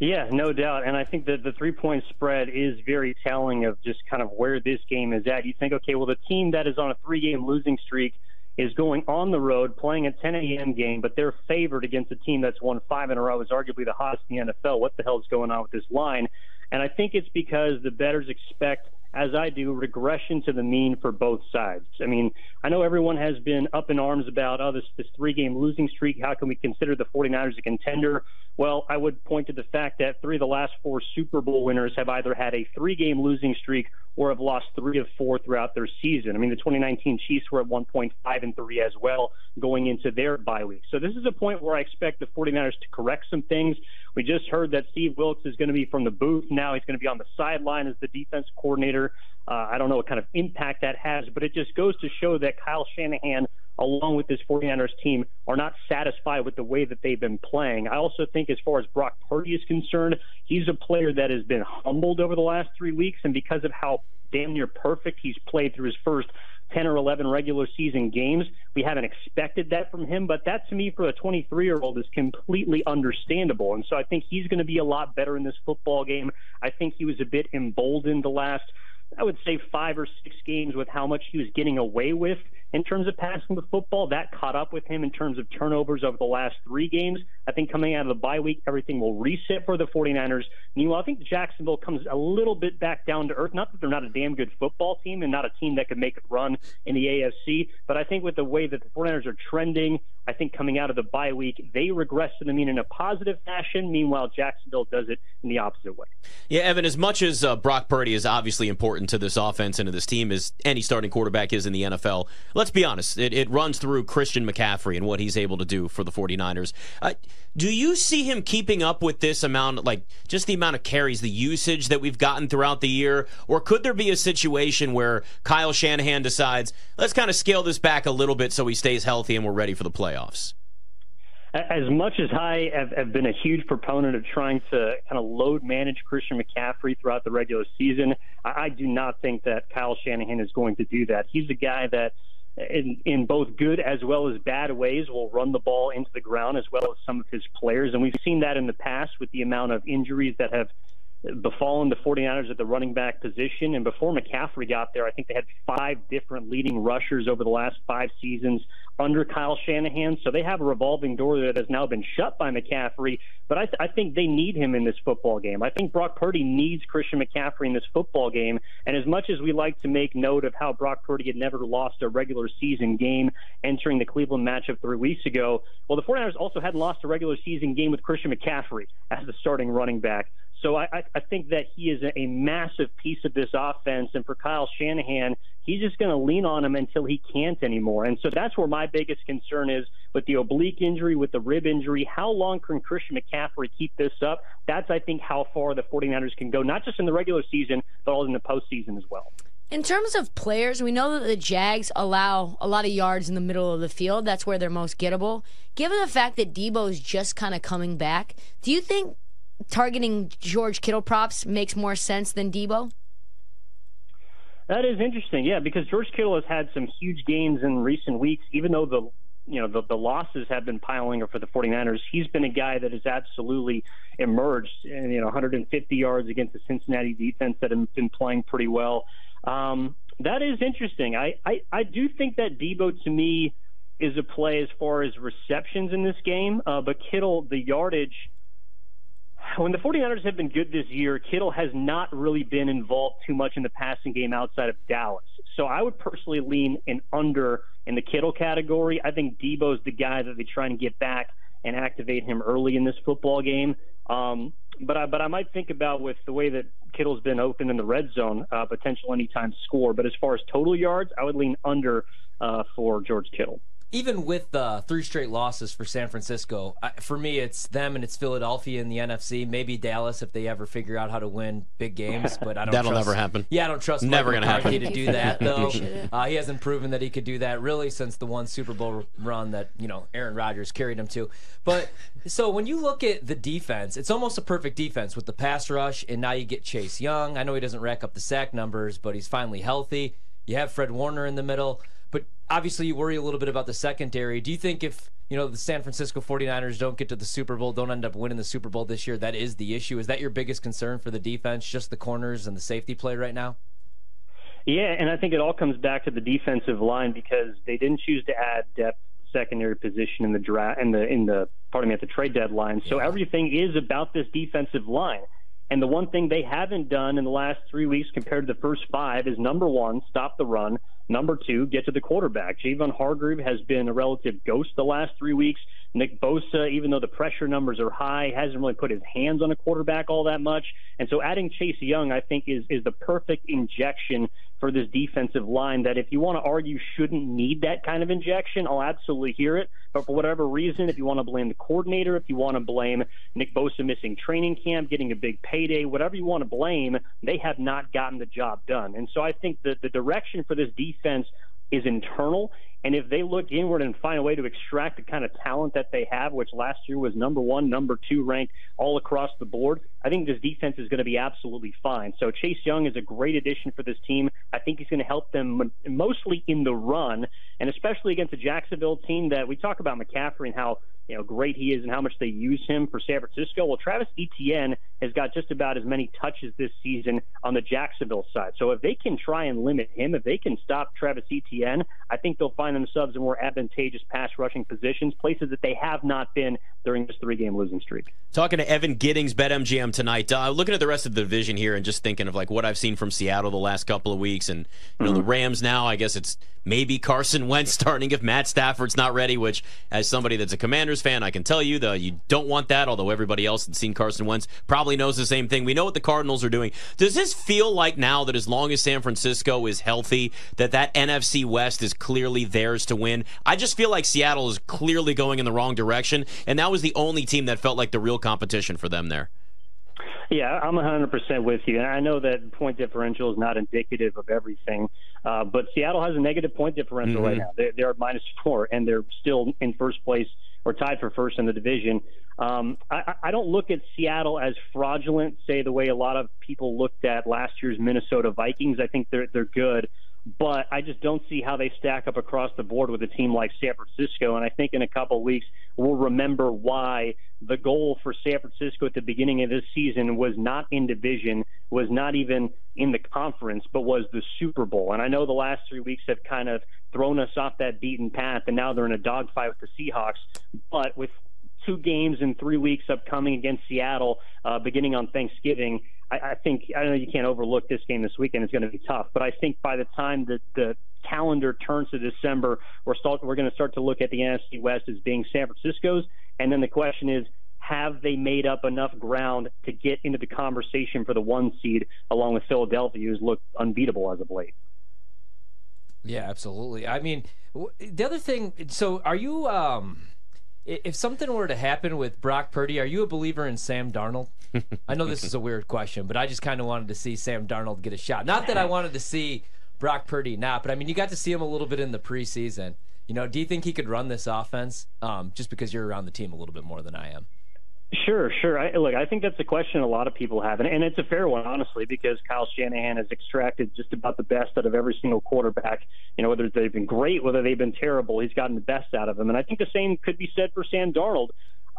Yeah, no doubt. And I think that the three point spread is very telling of just kind of where this game is at. You think, okay, well, the team that is on a three game losing streak is going on the road playing a 10 a.m. game, but they're favored against a team that's won five in a row, is arguably the hottest in the NFL. What the hell is going on with this line? And I think it's because the bettors expect as I do, regression to the mean for both sides. I mean, I know everyone has been up in arms about, oh, this, this three game losing streak. How can we consider the 49ers a contender? Well, I would point to the fact that three of the last four Super Bowl winners have either had a three game losing streak or have lost three of four throughout their season. I mean, the 2019 Chiefs were at 1.5 and 3 as well going into their bye week. So this is a point where I expect the 49ers to correct some things. We just heard that Steve Wilks is going to be from the booth now. He's going to be on the sideline as the defense coordinator. Uh, I don't know what kind of impact that has, but it just goes to show that Kyle Shanahan, along with this 49ers team, are not satisfied with the way that they've been playing. I also think, as far as Brock Purdy is concerned, he's a player that has been humbled over the last three weeks, and because of how damn near perfect he's played through his first 10 or 11 regular season games. We haven't expected that from him, but that to me for a 23 year old is completely understandable. And so I think he's going to be a lot better in this football game. I think he was a bit emboldened the last, I would say, five or six games with how much he was getting away with in terms of passing the football. That caught up with him in terms of turnovers over the last three games. I think coming out of the bye week, everything will reset for the 49ers. Meanwhile, I think Jacksonville comes a little bit back down to earth. Not that they're not a damn good football team and not a team that could make a run in the AFC, but I think with the way that the 49ers are trending, I think coming out of the bye week, they regress to the mean in a positive fashion. Meanwhile, Jacksonville does it in the opposite way. Yeah, Evan, as much as uh, Brock Purdy is obviously important to this offense and to this team as any starting quarterback is in the NFL, let's be honest, it, it runs through Christian McCaffrey and what he's able to do for the 49ers. Uh, do you see him keeping up with this amount, like just the amount of carries, the usage that we've gotten throughout the year? Or could there be a situation where Kyle Shanahan decides, let's kind of scale this back a little bit so he stays healthy and we're ready for the playoffs? As much as I have, have been a huge proponent of trying to kind of load manage Christian McCaffrey throughout the regular season, I, I do not think that Kyle Shanahan is going to do that. He's a guy that in, in both good as well as bad ways will run the ball into the ground as well as some of his players. And we've seen that in the past with the amount of injuries that have befallen the 49ers at the running back position. And before McCaffrey got there, I think they had five different leading rushers over the last five seasons under Kyle Shanahan. So they have a revolving door that has now been shut by McCaffrey. But I, th- I think they need him in this football game. I think Brock Purdy needs Christian McCaffrey in this football game. And as much as we like to make note of how Brock Purdy had never lost a regular season game entering the Cleveland matchup three weeks ago, well, the 49ers also hadn't lost a regular season game with Christian McCaffrey as the starting running back. So I, I think that he is a, massive piece of this offense. And for Kyle Shanahan, he's just going to lean on him until he can't anymore. And so that's where my biggest concern is with the oblique injury, with the rib injury. How long can Christian McCaffrey keep this up? That's, I think, how far the 49ers can go, not just in the regular season, but also in the postseason as well. In terms of players, we know that the Jags allow a lot of yards in the middle of the field. That's where they're most gettable. Given the fact that Deebo's just kind of coming back, do you think targeting George Kittle props makes more sense than Deebo? That is interesting, yeah, because George Kittle has had some huge gains in recent weeks, even though the you know the, the losses have been piling up for the 49ers, he's been a guy that has absolutely emerged. And, you know, 150 yards against the Cincinnati defense that have been playing pretty well. Um, that is interesting. I, I I do think that Deebo to me is a play as far as receptions in this game, uh, but Kittle the yardage when the 49ers have been good this year, Kittle has not really been involved too much in the passing game outside of Dallas. So I would personally lean an under in the Kittle category. I think Deebo's the guy that they try and get back and activate him early in this football game. Um, but I, but I might think about with the way that Kittle's been open in the red zone, uh, potential anytime score. But as far as total yards, I would lean under uh, for George Kittle even with uh, three straight losses for San Francisco, I, for me, it's them and it's Philadelphia in the NFC. Maybe Dallas if they ever figure out how to win big games, but I don't. That'll trust, never happen. Yeah, I don't trust never going to happen to do that though. Uh, he hasn't proven that he could do that really since the one Super Bowl run that you know Aaron Rodgers carried him to. But so when you look at the defense, it's almost a perfect defense with the pass rush, and now you get Chase Young. I know he doesn't rack up the sack numbers, but he's finally healthy. You have Fred Warner in the middle. Obviously, you worry a little bit about the secondary. Do you think if you know the San Francisco 49ers don't get to the Super Bowl, don't end up winning the Super Bowl this year, that is the issue? Is that your biggest concern for the defense, just the corners and the safety play right now? Yeah, and I think it all comes back to the defensive line because they didn't choose to add depth secondary position in the draft in the in the pardon me at the trade deadline. So yeah. everything is about this defensive line. And the one thing they haven't done in the last three weeks compared to the first five is number one, stop the run. Number two, get to the quarterback. Javon Hargrave has been a relative ghost the last three weeks. Nick Bosa, even though the pressure numbers are high, hasn't really put his hands on a quarterback all that much. And so adding Chase Young, I think, is is the perfect injection for this defensive line that if you want to argue shouldn't need that kind of injection, I'll absolutely hear it. But for whatever reason, if you want to blame the coordinator, if you want to blame Nick Bosa missing training camp, getting a big payday, whatever you want to blame, they have not gotten the job done. And so I think that the direction for this defense is internal. And if they look inward and find a way to extract the kind of talent that they have, which last year was number one, number two ranked all across the board, I think this defense is going to be absolutely fine. So Chase Young is a great addition for this team. I think he's going to help them mostly in the run, and especially against a Jacksonville team that we talk about McCaffrey and how you know great he is and how much they use him for San Francisco. Well, Travis Etienne has got just about as many touches this season on the Jacksonville side. So if they can try and limit him, if they can stop Travis Etienne, I think they'll find themselves in more advantageous pass rushing positions, places that they have not been during this three game losing streak. Talking to Evan Giddings, BetMGM tonight. Uh, looking at the rest of the division here and just thinking of like what I've seen from Seattle the last couple of weeks, and you know mm-hmm. the Rams now. I guess it's maybe Carson Wentz starting if Matt Stafford's not ready. Which, as somebody that's a Commanders fan, I can tell you that you don't want that. Although everybody else that's seen Carson Wentz probably knows the same thing. We know what the Cardinals are doing. Does this feel like now that as long as San Francisco is healthy, that that NFC West is clearly theirs to win? I just feel like Seattle is clearly going in the wrong direction, and that was the only team that felt like the real competition for them there. Yeah, I'm 100% with you. And I know that point differential is not indicative of everything, uh, but Seattle has a negative point differential mm-hmm. right now. They're, they're minus four, and they're still in first place or tied for first in the division. Um, I, I don't look at Seattle as fraudulent, say the way a lot of people looked at last year's Minnesota Vikings. I think they're they're good but I just don't see how they stack up across the board with a team like San Francisco. And I think in a couple of weeks, we'll remember why the goal for San Francisco at the beginning of this season was not in division, was not even in the conference, but was the Super Bowl. And I know the last three weeks have kind of thrown us off that beaten path, and now they're in a dogfight with the Seahawks. But with two games in three weeks upcoming against Seattle, uh, beginning on Thanksgiving, I, I think I know you can't overlook this game this weekend. It's going to be tough, but I think by the time that the calendar turns to December, we're start we're going to start to look at the NFC West as being San Francisco's, and then the question is. Have they made up enough ground to get into the conversation for the one seed, along with Philadelphia, who's looked unbeatable as of late? Yeah, absolutely. I mean, the other thing. So, are you? Um, if something were to happen with Brock Purdy, are you a believer in Sam Darnold? I know this is a weird question, but I just kind of wanted to see Sam Darnold get a shot. Not that I wanted to see Brock Purdy not, but I mean, you got to see him a little bit in the preseason. You know, do you think he could run this offense? Um, just because you're around the team a little bit more than I am. Sure, sure. I, look, I think that's a question a lot of people have, and, and it's a fair one, honestly, because Kyle Shanahan has extracted just about the best out of every single quarterback. You know, whether they've been great, whether they've been terrible, he's gotten the best out of them. And I think the same could be said for Sam Darnold.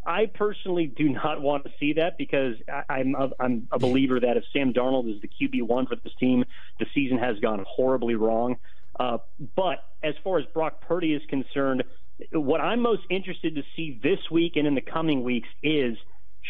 I personally do not want to see that because I, I'm a, I'm a believer that if Sam Darnold is the QB one for this team, the season has gone horribly wrong. Uh, but as far as Brock Purdy is concerned, what I'm most interested to see this week and in the coming weeks is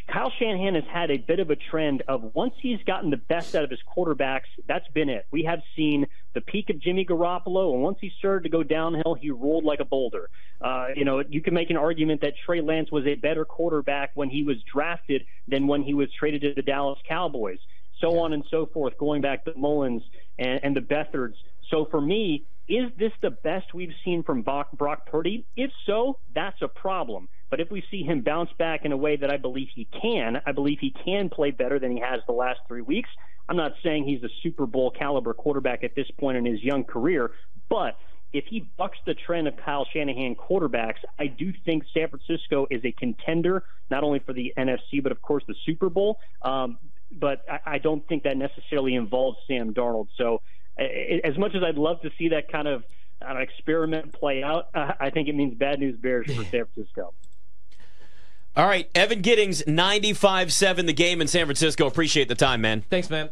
Kyle Shanahan has had a bit of a trend of once he's gotten the best out of his quarterbacks, that's been it. We have seen the peak of Jimmy Garoppolo, and once he started to go downhill, he rolled like a boulder. Uh, you know, you can make an argument that Trey Lance was a better quarterback when he was drafted than when he was traded to the Dallas Cowboys, so on and so forth, going back to Mullens and, and the Beathards. So for me, is this the best we've seen from Brock, Purdy? If so, that's a problem. But if we see him bounce back in a way that I believe he can, I believe he can play better than he has the last three weeks. I'm not saying he's a Super Bowl caliber quarterback at this point in his young career, but if he bucks the trend of Kyle Shanahan quarterbacks, I do think San Francisco is a contender, not only for the NFC, but of course the Super Bowl. Um, but I, I don't think that necessarily involves Sam Darnold. So as much as I'd love to see that kind of uh, experiment play out, uh, I think it means bad news bears for San Francisco. All right, Evan Giddings, 95-7 the game in San Francisco. Appreciate the time, man. Thanks, man.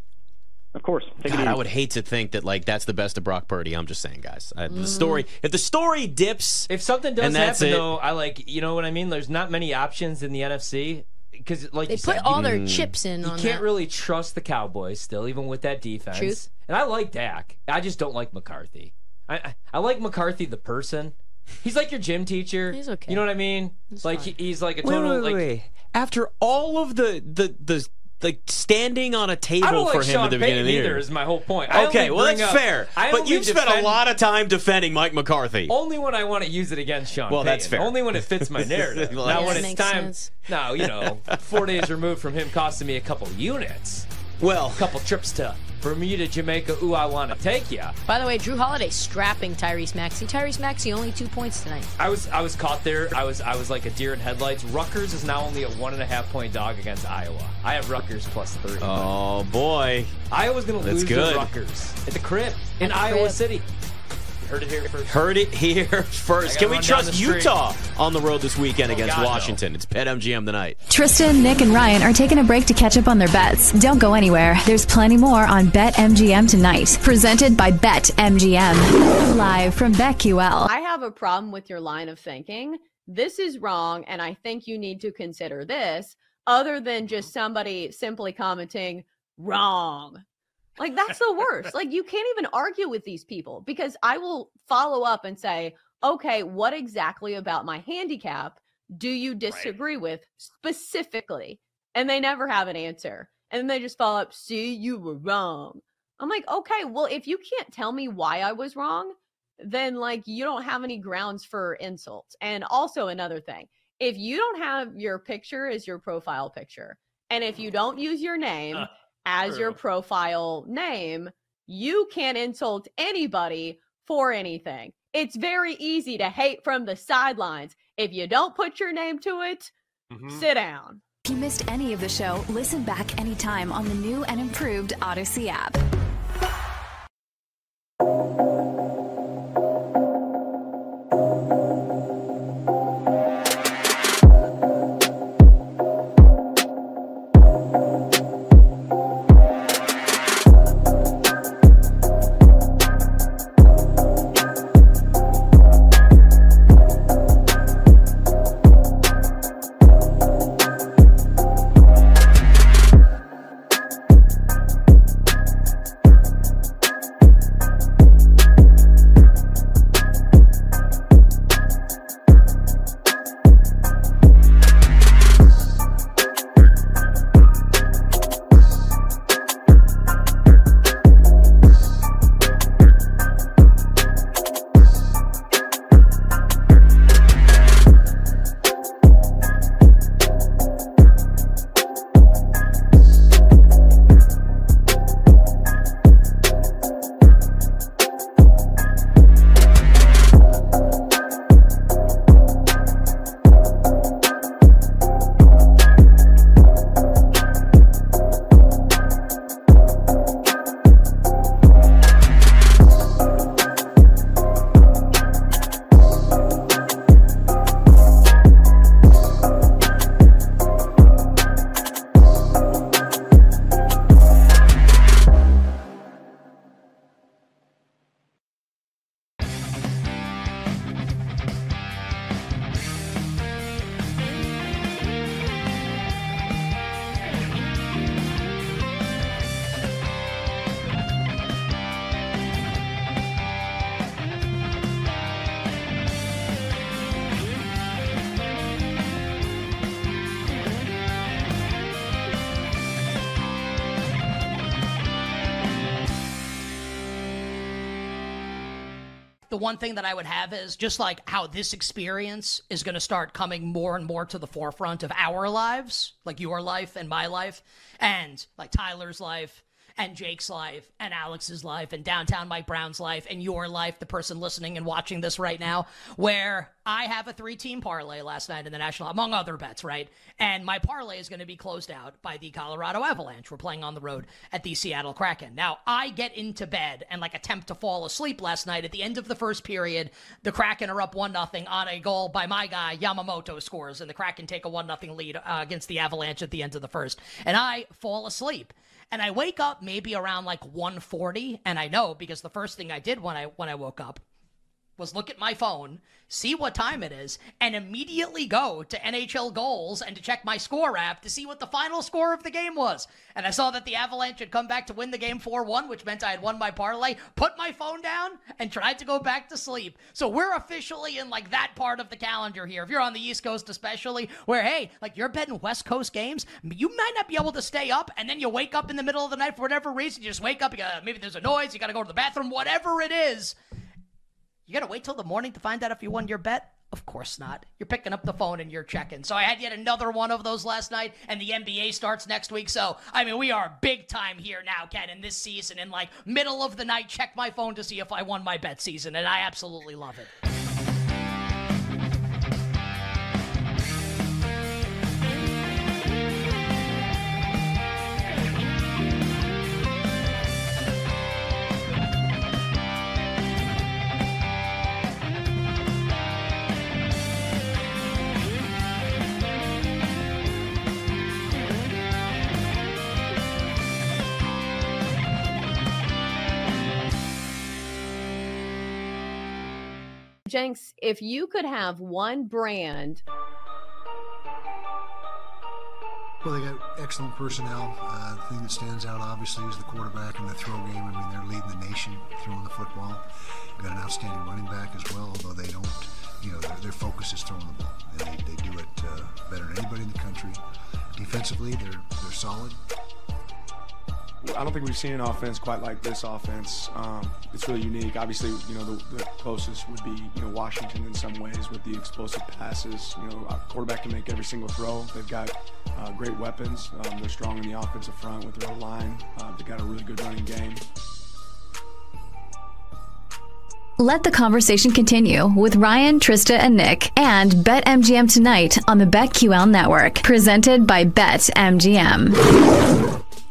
Of course. God, I would hate to think that like that's the best of Brock Purdy. I'm just saying, guys. I, the story, if the story dips, If something does and happen, it, though, I like, you know what I mean? There's not many options in the NFC because, like They you put said, all you, their mm. chips in you on can't that. really trust the Cowboys still, even with that defense. Truth. And I like Dak. I just don't like McCarthy. I I, I like McCarthy the person. He's like your gym teacher. He's okay. You know what I mean? like he, he's like a total Wait, wait, like. After all of the the the like standing on a table I don't for like him Sean at the beginning Payton of the year. either. Is my whole point. I Okay, only well bring that's up- fair. I But only you've spent a defend- lot of time defending Mike McCarthy. Only when I want to use it against Sean. Well, that's Payton. fair. Only when it fits my narrative. Well, now that when it's makes time. sense. Now you know, four days removed from him costing me a couple units, Well, a couple trips to Bermuda, Jamaica. Ooh, I want to take ya. By the way, Jrue Holiday strapping Tyrese Maxey. Tyrese Maxey only two points tonight. I was I was caught there. I was I was like a deer in headlights. Rutgers is now only a one and a half point dog against Iowa. I have Rutgers plus three. oh boy, Iowa's gonna That's lose good. to Rutgers at the crib in At the Iowa crib. City. Heard it here first. heard it here first. Can we trust. Utah on the road this weekend Oh, against God, no. Washington? It's BetMGM tonight. Tristan, Nick, and Ryan are taking a break to catch up on their bets. Don't go anywhere. There's plenty more on BetMGM tonight. Presented by BetMGM. Live from BetQL. I have a problem with your line of thinking. This is wrong, and I think you need to consider this, other than just somebody simply commenting, wrong. Like, that's the worst. like, you can't even argue with these people because I will follow up and say, okay, what exactly about my handicap do you disagree with specifically? And they never have an answer. And then they just follow up, see, you were wrong. I'm like, okay, well, if you can't tell me why I was wrong, then like you don't have any grounds for insults. And also another thing, if you don't have your picture as your profile picture, and if you don't use your name as your profile name, you can't insult anybody for anything. It's very easy to hate from the sidelines. If you don't put your name to it, mm-hmm. sit down. If you missed any of the show, listen back anytime on the new and improved Audacy app. The one thing that I would have is just like how this experience is going to start coming more and more to the forefront of our lives, like your life and my life, and like Tyler's life and Jake's life and Alex's life and downtown Mike Brown's life and your life, the person listening and watching this right now, where I have a three team parlay last night in the National, among other bets, right? And my parlay is going to be closed out by the Colorado Avalanche. We're playing on the road at the Seattle Kraken. Now, I get into bed and like attempt to fall asleep last night at the end of the first period. The Kraken are up 1 0 on a goal by my guy, Yamamoto scores, and the Kraken take a 1 0 lead uh, against the Avalanche at the end of the first. And I fall asleep and I wake up maybe around like 1:40 and I know because the first thing I did when I when I woke up was look at my phone, see what time it is, and immediately go to NHL goals and to check my score app to see what the final score of the game was. And I saw that the Avalanche had come back to win the game 4 1, which meant I had won my parlay, put my phone down, and tried to go back to sleep. So we're officially in like that part of the calendar here. If you're on the East Coast, especially, where hey, like you're betting West Coast games, you might not be able to stay up, and then you wake up in the middle of the night for whatever reason. You just wake up, you got maybe there's a noise, you got to go to the bathroom, whatever it is you got to wait till the morning to find out if you won your bet? Of course not. You're picking up the phone and you're checking. So I had yet another one of those last night, and the NBA starts next week. So, I mean, we are big time here now, Ken, in this season. In like middle of the night, check my phone to see if I won my bet season, and I absolutely love it. Jenks, if you could have one brand. Well, they got excellent personnel. Uh, the thing that stands out, obviously, is the quarterback and the throw game. I mean, they're leading the nation throwing the football. They've Got an outstanding running back as well, although they don't, you know, their, their focus is throwing the ball. They, they do it uh, better than anybody in the country. Defensively, they're they're solid. I don't think we've seen an offense quite like this offense. Um, it's really unique. Obviously, you know, the, the, closest would be, you know, Washington in some ways with the explosive passes. You know, a quarterback can make every single throw. They've got uh, great weapons. Um, they're strong in the offensive front with their line. Uh, they've got a really good running game. Let the conversation continue with Ryan, Trista, and Nick and BetMGM tonight on the BetQL network, presented by BetMGM.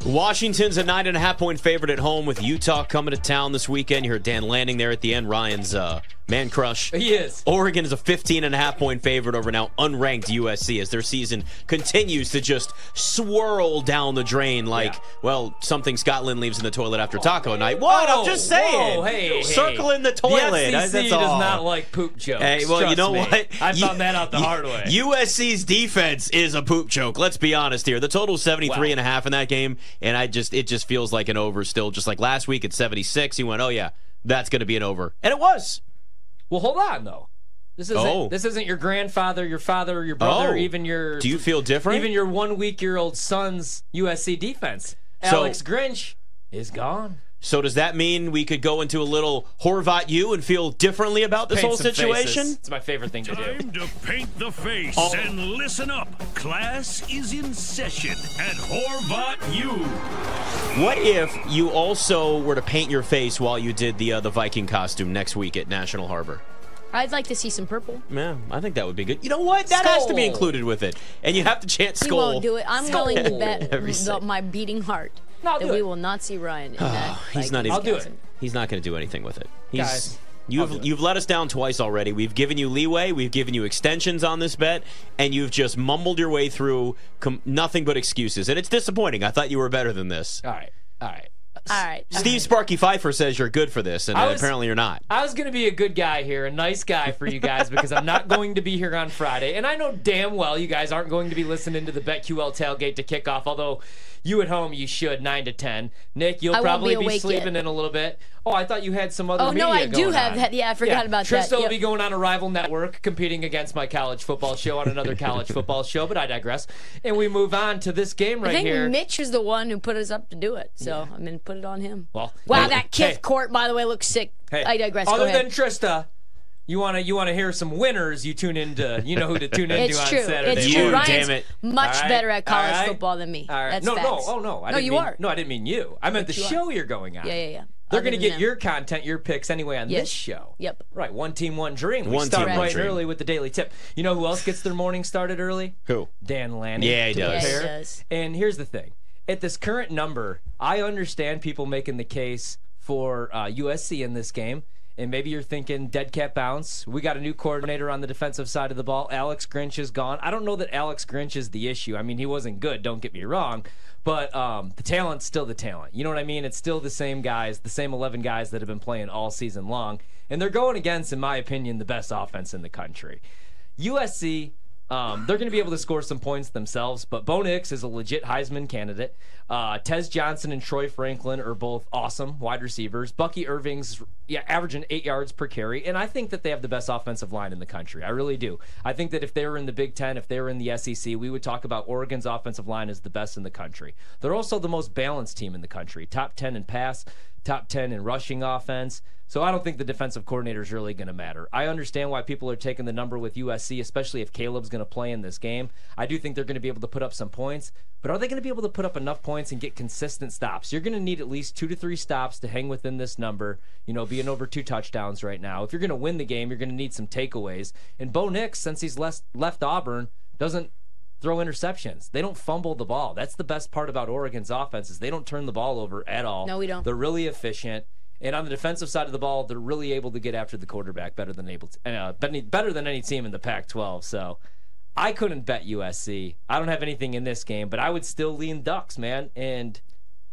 Washington's a nine and a half point favorite at home with Utah coming to town this weekend. You heard Dan Lanning there at the end. Ryan's uh, man crush. He is. Oregon is a 15 and a half point favorite over now unranked USC as their season continues to just swirl down the drain like, yeah. well, something Scotland leaves in the toilet after taco oh, night. What? I'm just oh, saying. Whoa, hey, Circling the toilet. The SEC That's all. does not like poop jokes. Hey, well, you know me. what? I found that out the hard way. USC's defense is a poop joke. Let's be honest here. The total 73 wow. and a half in that game, and I just it just feels like an over still. Just like last week at 76, you went, oh yeah, that's going to be an over, and it was. Well, hold on though. This isn't Oh. this isn't your grandfather, your father, or your brother, Oh. even your Do you feel different? even your one week year old son's USC defense. So- Alex Grinch is gone. So does that mean we could go into a little Horvat you and feel differently about this Paint whole situation? faces. It's my favorite thing to do. Time to paint the face Oh. and listen up. Class is in session at Horvat U. What if you also were to paint your face while you did the uh, the Viking costume next week at National Harbor? I'd like to see some purple. Yeah, I think that would be good. You know what? That has to be included with it, and you have to chant We won't do it. I'm willing to bet Every the, second. my beating heart No, that do we it. will not see Ryan in that. He's Vikings not even. I'll do it. He's not going to do anything with it. He's, Guys, you've I'll do you've let us down twice already. We've given you leeway. We've given you extensions on this bet, and you've just mumbled your way through com- nothing but excuses, and it's disappointing. I thought you were better than this. All right. All right. All right. Steve Sparky Pfeiffer says you're good for this, and was- apparently you're not. I was going to be a good guy here, a nice guy for you guys because I'm not going to be here on Friday. And I know damn well you guys aren't going to be listening to the BetQL tailgate to kick off, although You at home, you should nine to ten. Nick, you'll I won't be probably be, sleeping yet. in a little bit. Oh, I thought you had some other. Oh, no, I do have on. that. Yeah, I forgot about that. Trista will Yep. be going on a rival network, competing against my college football show on another college football show. But I digress. And we move on to this game right I think here. Mitch is the one who put us up to do it, so I'm gonna put it on him. well, Wow, that Kith hey, court, by the way, looks sick. Hey, I digress. Other than Trista, you wanna you wanna hear some winners? You tune into. You know who to tune into It's on true. Saturday. It's You, true. Ryan's damn it. much All right, better at college all right, football than me. All right. That's no, facts. no, oh no, I no, didn't you mean, are. No, I didn't mean you. I meant But the you are. show you're going on. Yeah, yeah, yeah. They're going to get them. your content, your picks anyway on Yes. this show. Yep. Right, one team, one dream. We One start team, one right dream. early with the daily tip. You know who else gets their morning started early? Who? Dan Lanning. Yeah, he does. Yeah, he does. And here's the thing: at this current number, I understand people making the case for uh, USC in this game. And maybe you're thinking dead cat bounce. We got a new coordinator on the defensive side of the ball. Alex Grinch is gone. I don't know that Alex Grinch is the issue. I mean, he wasn't good. Don't get me wrong, but um, the talent's still the talent. You know what I mean? It's still the same guys, the same 11 guys that have been playing all season long, and they're going against, in my opinion, the best offense in the country. USC, um, they're going to be able to score some points themselves, but Bo Nix is a legit Heisman candidate. Uh, Tez Johnson and Troy Franklin are both awesome wide receivers. Bucky Irving's yeah, averaging eight yards per carry, and I think that they have the best offensive line in the country. I really do. I think that if they were in the Big Ten, if they were in the SEC, we would talk about Oregon's offensive line as the best in the country. They're also the most balanced team in the country, top 10 in pass, top 10 in rushing offense. So I don't think the defensive coordinator is really going to matter. I understand why people are taking the number with USC, especially if Caleb's going to play in this game. I do think they're going to be able to put up some points, but are they going to be able to put up enough points and get consistent stops? You're going to need at least two to three stops to hang within this number, you know, being over two touchdowns right now. If you're going to win the game, you're going to need some takeaways. And Bo Nix, since he's left, left Auburn, doesn't throw interceptions. They don't fumble the ball. That's the best part about Oregon's offense is they don't turn the ball over at all. No, we don't. They're really efficient. And on the defensive side of the ball, they're really able to get after the quarterback better than able to, uh, better than any team in the Pac-12. So I couldn't bet USC. I don't have anything in this game, but I would still lean Ducks, man. And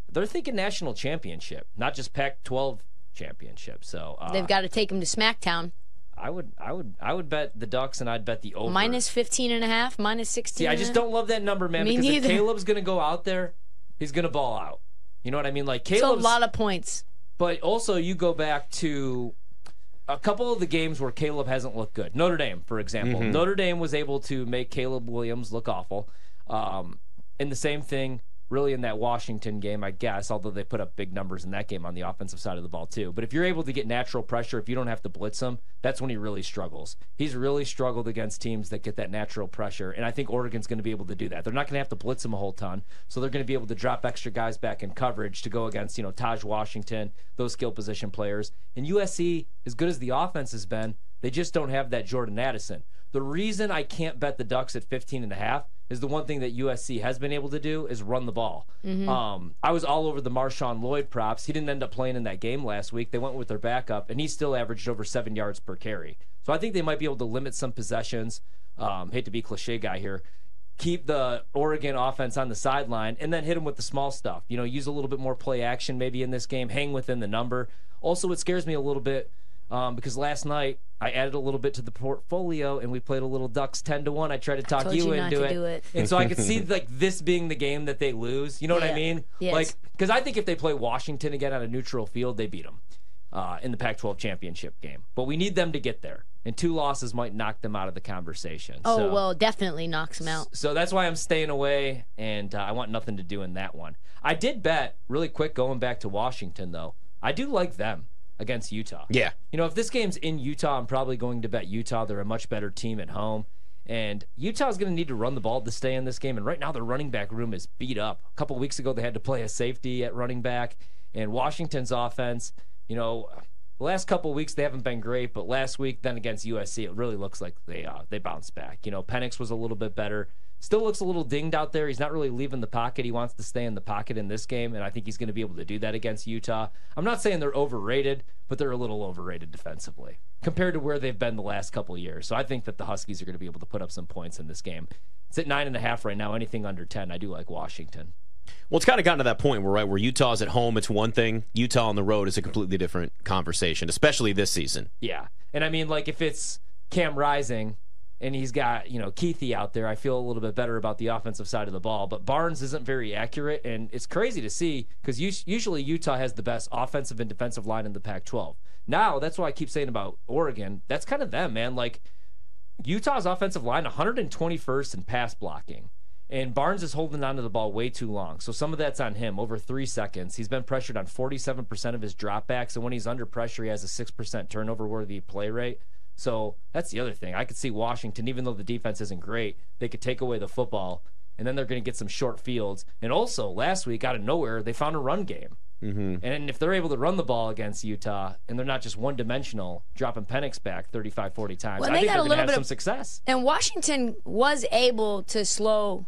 they're thinking national championship, not just Pac-12 championship. So uh, They've got to take him to SmackDown. I would, I would, I would bet the Ducks, and I'd bet the over. Minus 15 and a half, minus 16. See, I and a just half. don't love that number, man. Me because neither. if Caleb's gonna go out there, he's gonna ball out. You know what I mean? Like Caleb's It's a lot of points. But also, you go back to a couple of the games where Caleb hasn't looked good. Notre Dame, for example. Mhm. Notre Dame was able to make Caleb Williams look awful. Um, and the same thing, really, in that Washington game, I guess, although they put up big numbers in that game on the offensive side of the ball, too. But if you're able to get natural pressure, if you don't have to blitz him, that's when he really struggles. He's really struggled against teams that get that natural pressure. And I think Oregon's going to be able to do that. They're not going to have to blitz him a whole ton. So they're going to be able to drop extra guys back in coverage to go against, you know, Tahj Washington, those skill position players. And USC, as good as the offense has been, they just don't have that Jordan Addison. The reason I can't bet the Ducks at 15 and a half is the one thing that USC has been able to do is run the ball. Mhm. Um, I was all over the Marshawn Lloyd props. He didn't end up playing in that game last week. They went with their backup, and he still averaged over seven yards per carry. So I think they might be able to limit some possessions. Um, hate to be cliche guy here. Keep the Oregon offense on the sideline and then hit them with the small stuff. You know, use a little bit more play action maybe in this game, hang within the number. Also, it scares me a little bit um, because last night I added a little bit to the portfolio and we played a little Ducks 10 to 1. I tried to talk you, you into to it. it. And so I could see like this being the game that they lose. You know what I mean? Yes. Like, because I think if they play Washington again on a neutral field, they beat them uh, in the Pac 12 championship game. But we need them to get there. And two losses might knock them out of the conversation. Oh, so, well, definitely knocks them out. So that's why I'm staying away, and uh, I want nothing to do in that one. I did bet, really quick, going back to Washington, though. I do like them against Utah. Yeah. You know, if this game's in Utah, I'm probably going to bet Utah. They're a much better team at home. And Utah's going to need to run the ball to stay in this game. And right now, their running back room is beat up. A couple weeks ago, they had to play a safety at running back. And Washington's offense, you know, the last couple weeks they haven't been great, but last week then against USC, it really looks like they uh, they bounced back. You know, Penix was a little bit better. Still looks a little dinged out there. He's not really leaving the pocket. He wants to stay in the pocket in this game, and I think he's going to be able to do that against Utah. I'm not saying they're overrated, but they're a little overrated defensively compared to where they've been the last couple years. So I think that the Huskies are going to be able to put up some points in this game. It's at nine and a half right now. Anything under ten, I do like Washington. Well, it's kind of gotten to that point where, right, where Utah's at home, it's one thing. Utah on the road is a completely different conversation, especially this season. Yeah. And I mean, like, if it's Cam Rising and he's got you know Kuithe out there. I feel a little bit better about the offensive side of the ball, but Barnes isn't very accurate, and it's crazy to see because usually Utah has the best offensive and defensive line in the Pac-12. Now that's why I keep saying about Oregon. That's kind of them, man. Like Utah's offensive line, 121st in pass blocking. And Barnes is holding onto the ball way too long. So some of that's on him over three seconds. He's been pressured on 47% of his dropbacks. And when he's under pressure, he has a 6% turnover worthy play rate. So that's the other thing. I could see Washington, even though the defense isn't great, they could take away the football. And then they're going to get some short fields. And also, last week, out of nowhere, they found a run game. Mm-hmm. And if they're able to run the ball against Utah and they're not just one dimensional, dropping Penix back 35, 40 times, Well, I they think got they're a going to little have bit some of- success. And Washington was able to slow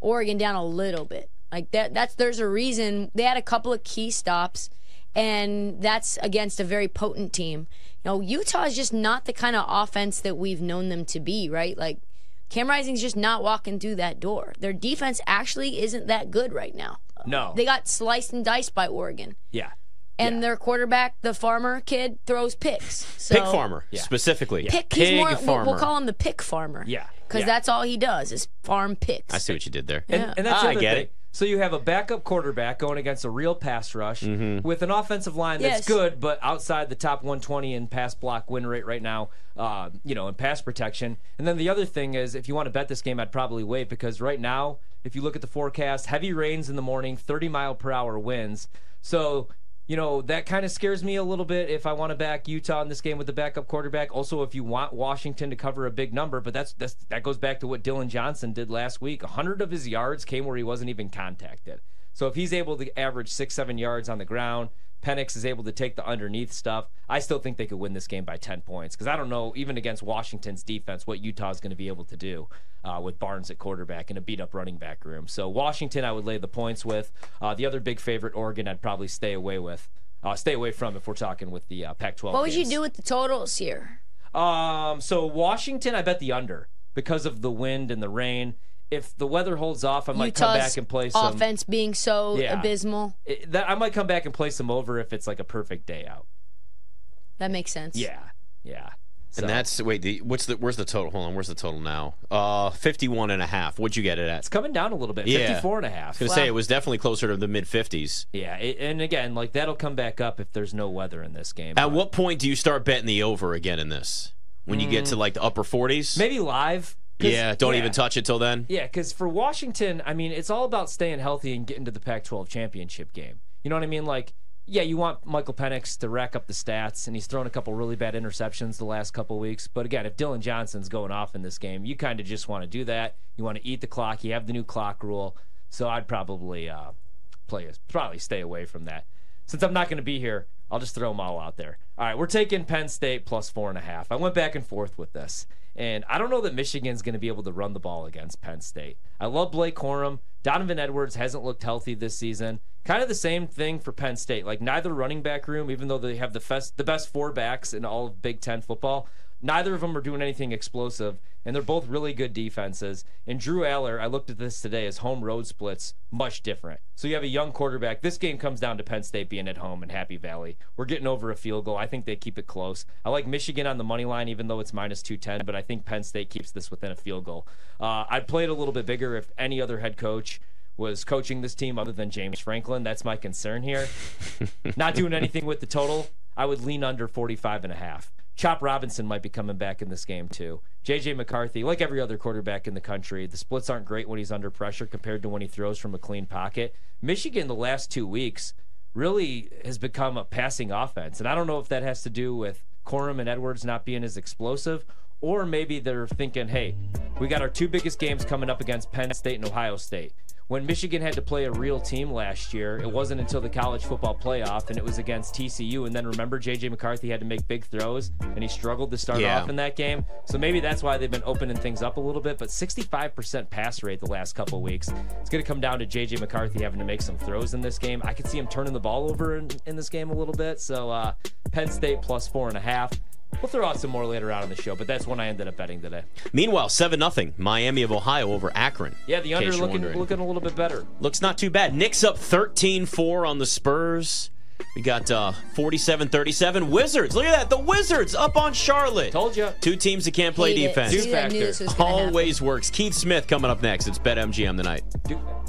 Oregon down a little bit. Like that that's there's a reason they had a couple of key stops and that's against a very potent team. You know, Utah is just not the kind of offense that we've known them to be, right? Like Cam Rising's just not walking through that door. Their defense actually isn't that good right now. No. They got sliced and diced by Oregon. Yeah. And their quarterback, the farmer kid, throws picks. So Pig farmer, specifically. Pick, he's Pig more, we'll- farmer. We'll call him the pick farmer. Yeah. Because Yeah. that's all he does is farm picks. I see what you did there. And, and that's Ah, the I other get thing. it. So you have a backup quarterback going against a real pass rush Mm-hmm. with an offensive line that's Yes. good, but outside the top 120 in pass block win rate right now. Uh, you know, in pass protection. And then the other thing is, if you want to bet this game, I'd probably wait because right now, if you look at the forecast, heavy rains in the morning, 30 mile per hour winds. So you know, that kind of scares me a little bit if I want to back Utah in this game with the backup quarterback. Also, if you want Washington to cover a big number, but that's, that's that goes back to what Dillon Johnson did last week. 100 of his yards came where he wasn't even contacted. So if he's able to average six, seven yards on the ground, Penix is able to take the underneath stuff. I still think they could win this game by 10 points because I don't know, even against Washington's defense, what Utah's going to be able to do uh, with Barnes at quarterback and a beat up running back room. So Washington, I would lay the points with. Uh, the other big favorite, Oregon, I'd probably stay away with. Uh, stay away from if we're talking with the uh, Pac-12. What would you do with the totals here? Um, so Washington, I bet the under because of the wind and the rain. If the weather holds off, I might come back and play some offense being so Yeah. abysmal. It- that, I might come back and play some over if it's like a perfect day out. That makes sense. Yeah, yeah. So- And that's wait, the, what's the where's the total? Hold on, where's the total now? Uh 51 and a half. What'd you get it at? It's coming down a little bit. Yeah. 54 and a half. I was going to say it was definitely closer to the mid 50s. Yeah, it, and again, like that'll come back up if there's no weather in this game. At what point do you start betting the over again in this? When you get to like the upper 40s? Maybe live. Yeah, don't yeah. even touch it till then. Yeah, because for Washington, I mean, it's all about staying healthy and getting to the Pac-12 championship game. You know what I mean? Like, yeah, you want Michael Penix to rack up the stats, and he's thrown a couple really bad interceptions the last couple weeks. But again, if Dillon Johnson's going off in this game, you kind of just want to do that. You want to eat the clock. You have the new clock rule, so I'd probably uh, play, probably stay away from that. Since I'm not going to be here, I'll just throw them all out there. All right, we're taking Penn State plus four and a half. I went back and forth with this, and I don't know that Michigan's going to be able to run the ball against Penn State. I love Blake Corum. Donovan Edwards hasn't looked healthy this season. Kind of the same thing for Penn State. Like neither running back room, even though they have the best the best four backs in all of Big Ten football, neither of them are doing anything explosive, and they're both really good defenses. And Drew Allar, I looked at this today, his home road splits much different. So you have a young quarterback. This game comes down to Penn State being at home in Happy Valley. We're getting over a field goal. I think they keep it close. I like Michigan on the money line, even though it's minus 210, but I think Penn State keeps this within a field goal. Uh, I'd play it a little bit bigger if any other head coach was coaching this team other than James Franklin. That's my concern here. Not doing anything with the total. I would lean under 45 and a half. Chop Robinson might be coming back in this game too. JJ McCarthy, like every other quarterback in the country, the splits aren't great when he's under pressure compared to when he throws from a clean pocket. Michigan the last 2 weeks really has become a passing offense. And I don't know if that has to do with Corum and Edwards not being as explosive or maybe they're thinking, "Hey, we got our two biggest games coming up against Penn State and Ohio State." When Michigan had to play a real team last year, it wasn't until the college football playoff, and it was against TCU. And then remember, JJ McCarthy had to make big throws, and he struggled to start Yeah. off in that game. So maybe that's why they've been opening things up a little bit. But 65% pass rate the last couple weeks. It's going to come down to JJ McCarthy having to make some throws in this game. I could see him turning the ball over in, in this game a little bit. So uh, Penn State plus four and a half. We'll throw out some more later on in the show, but that's one I ended up betting today. Meanwhile, 7 0, Miami of Ohio over Akron. Yeah, the under looking wondering. looking a little bit better. Looks not too bad. Knicks up 13 4 on the Spurs. We got uh, 47-37 Wizards. Look at that. The Wizards up on Charlotte. Told you. Two teams that can't play Hate defense. Knew that knew this happen. Always works. Keith Smith coming up next. It's BetMGM tonight. Duke factor.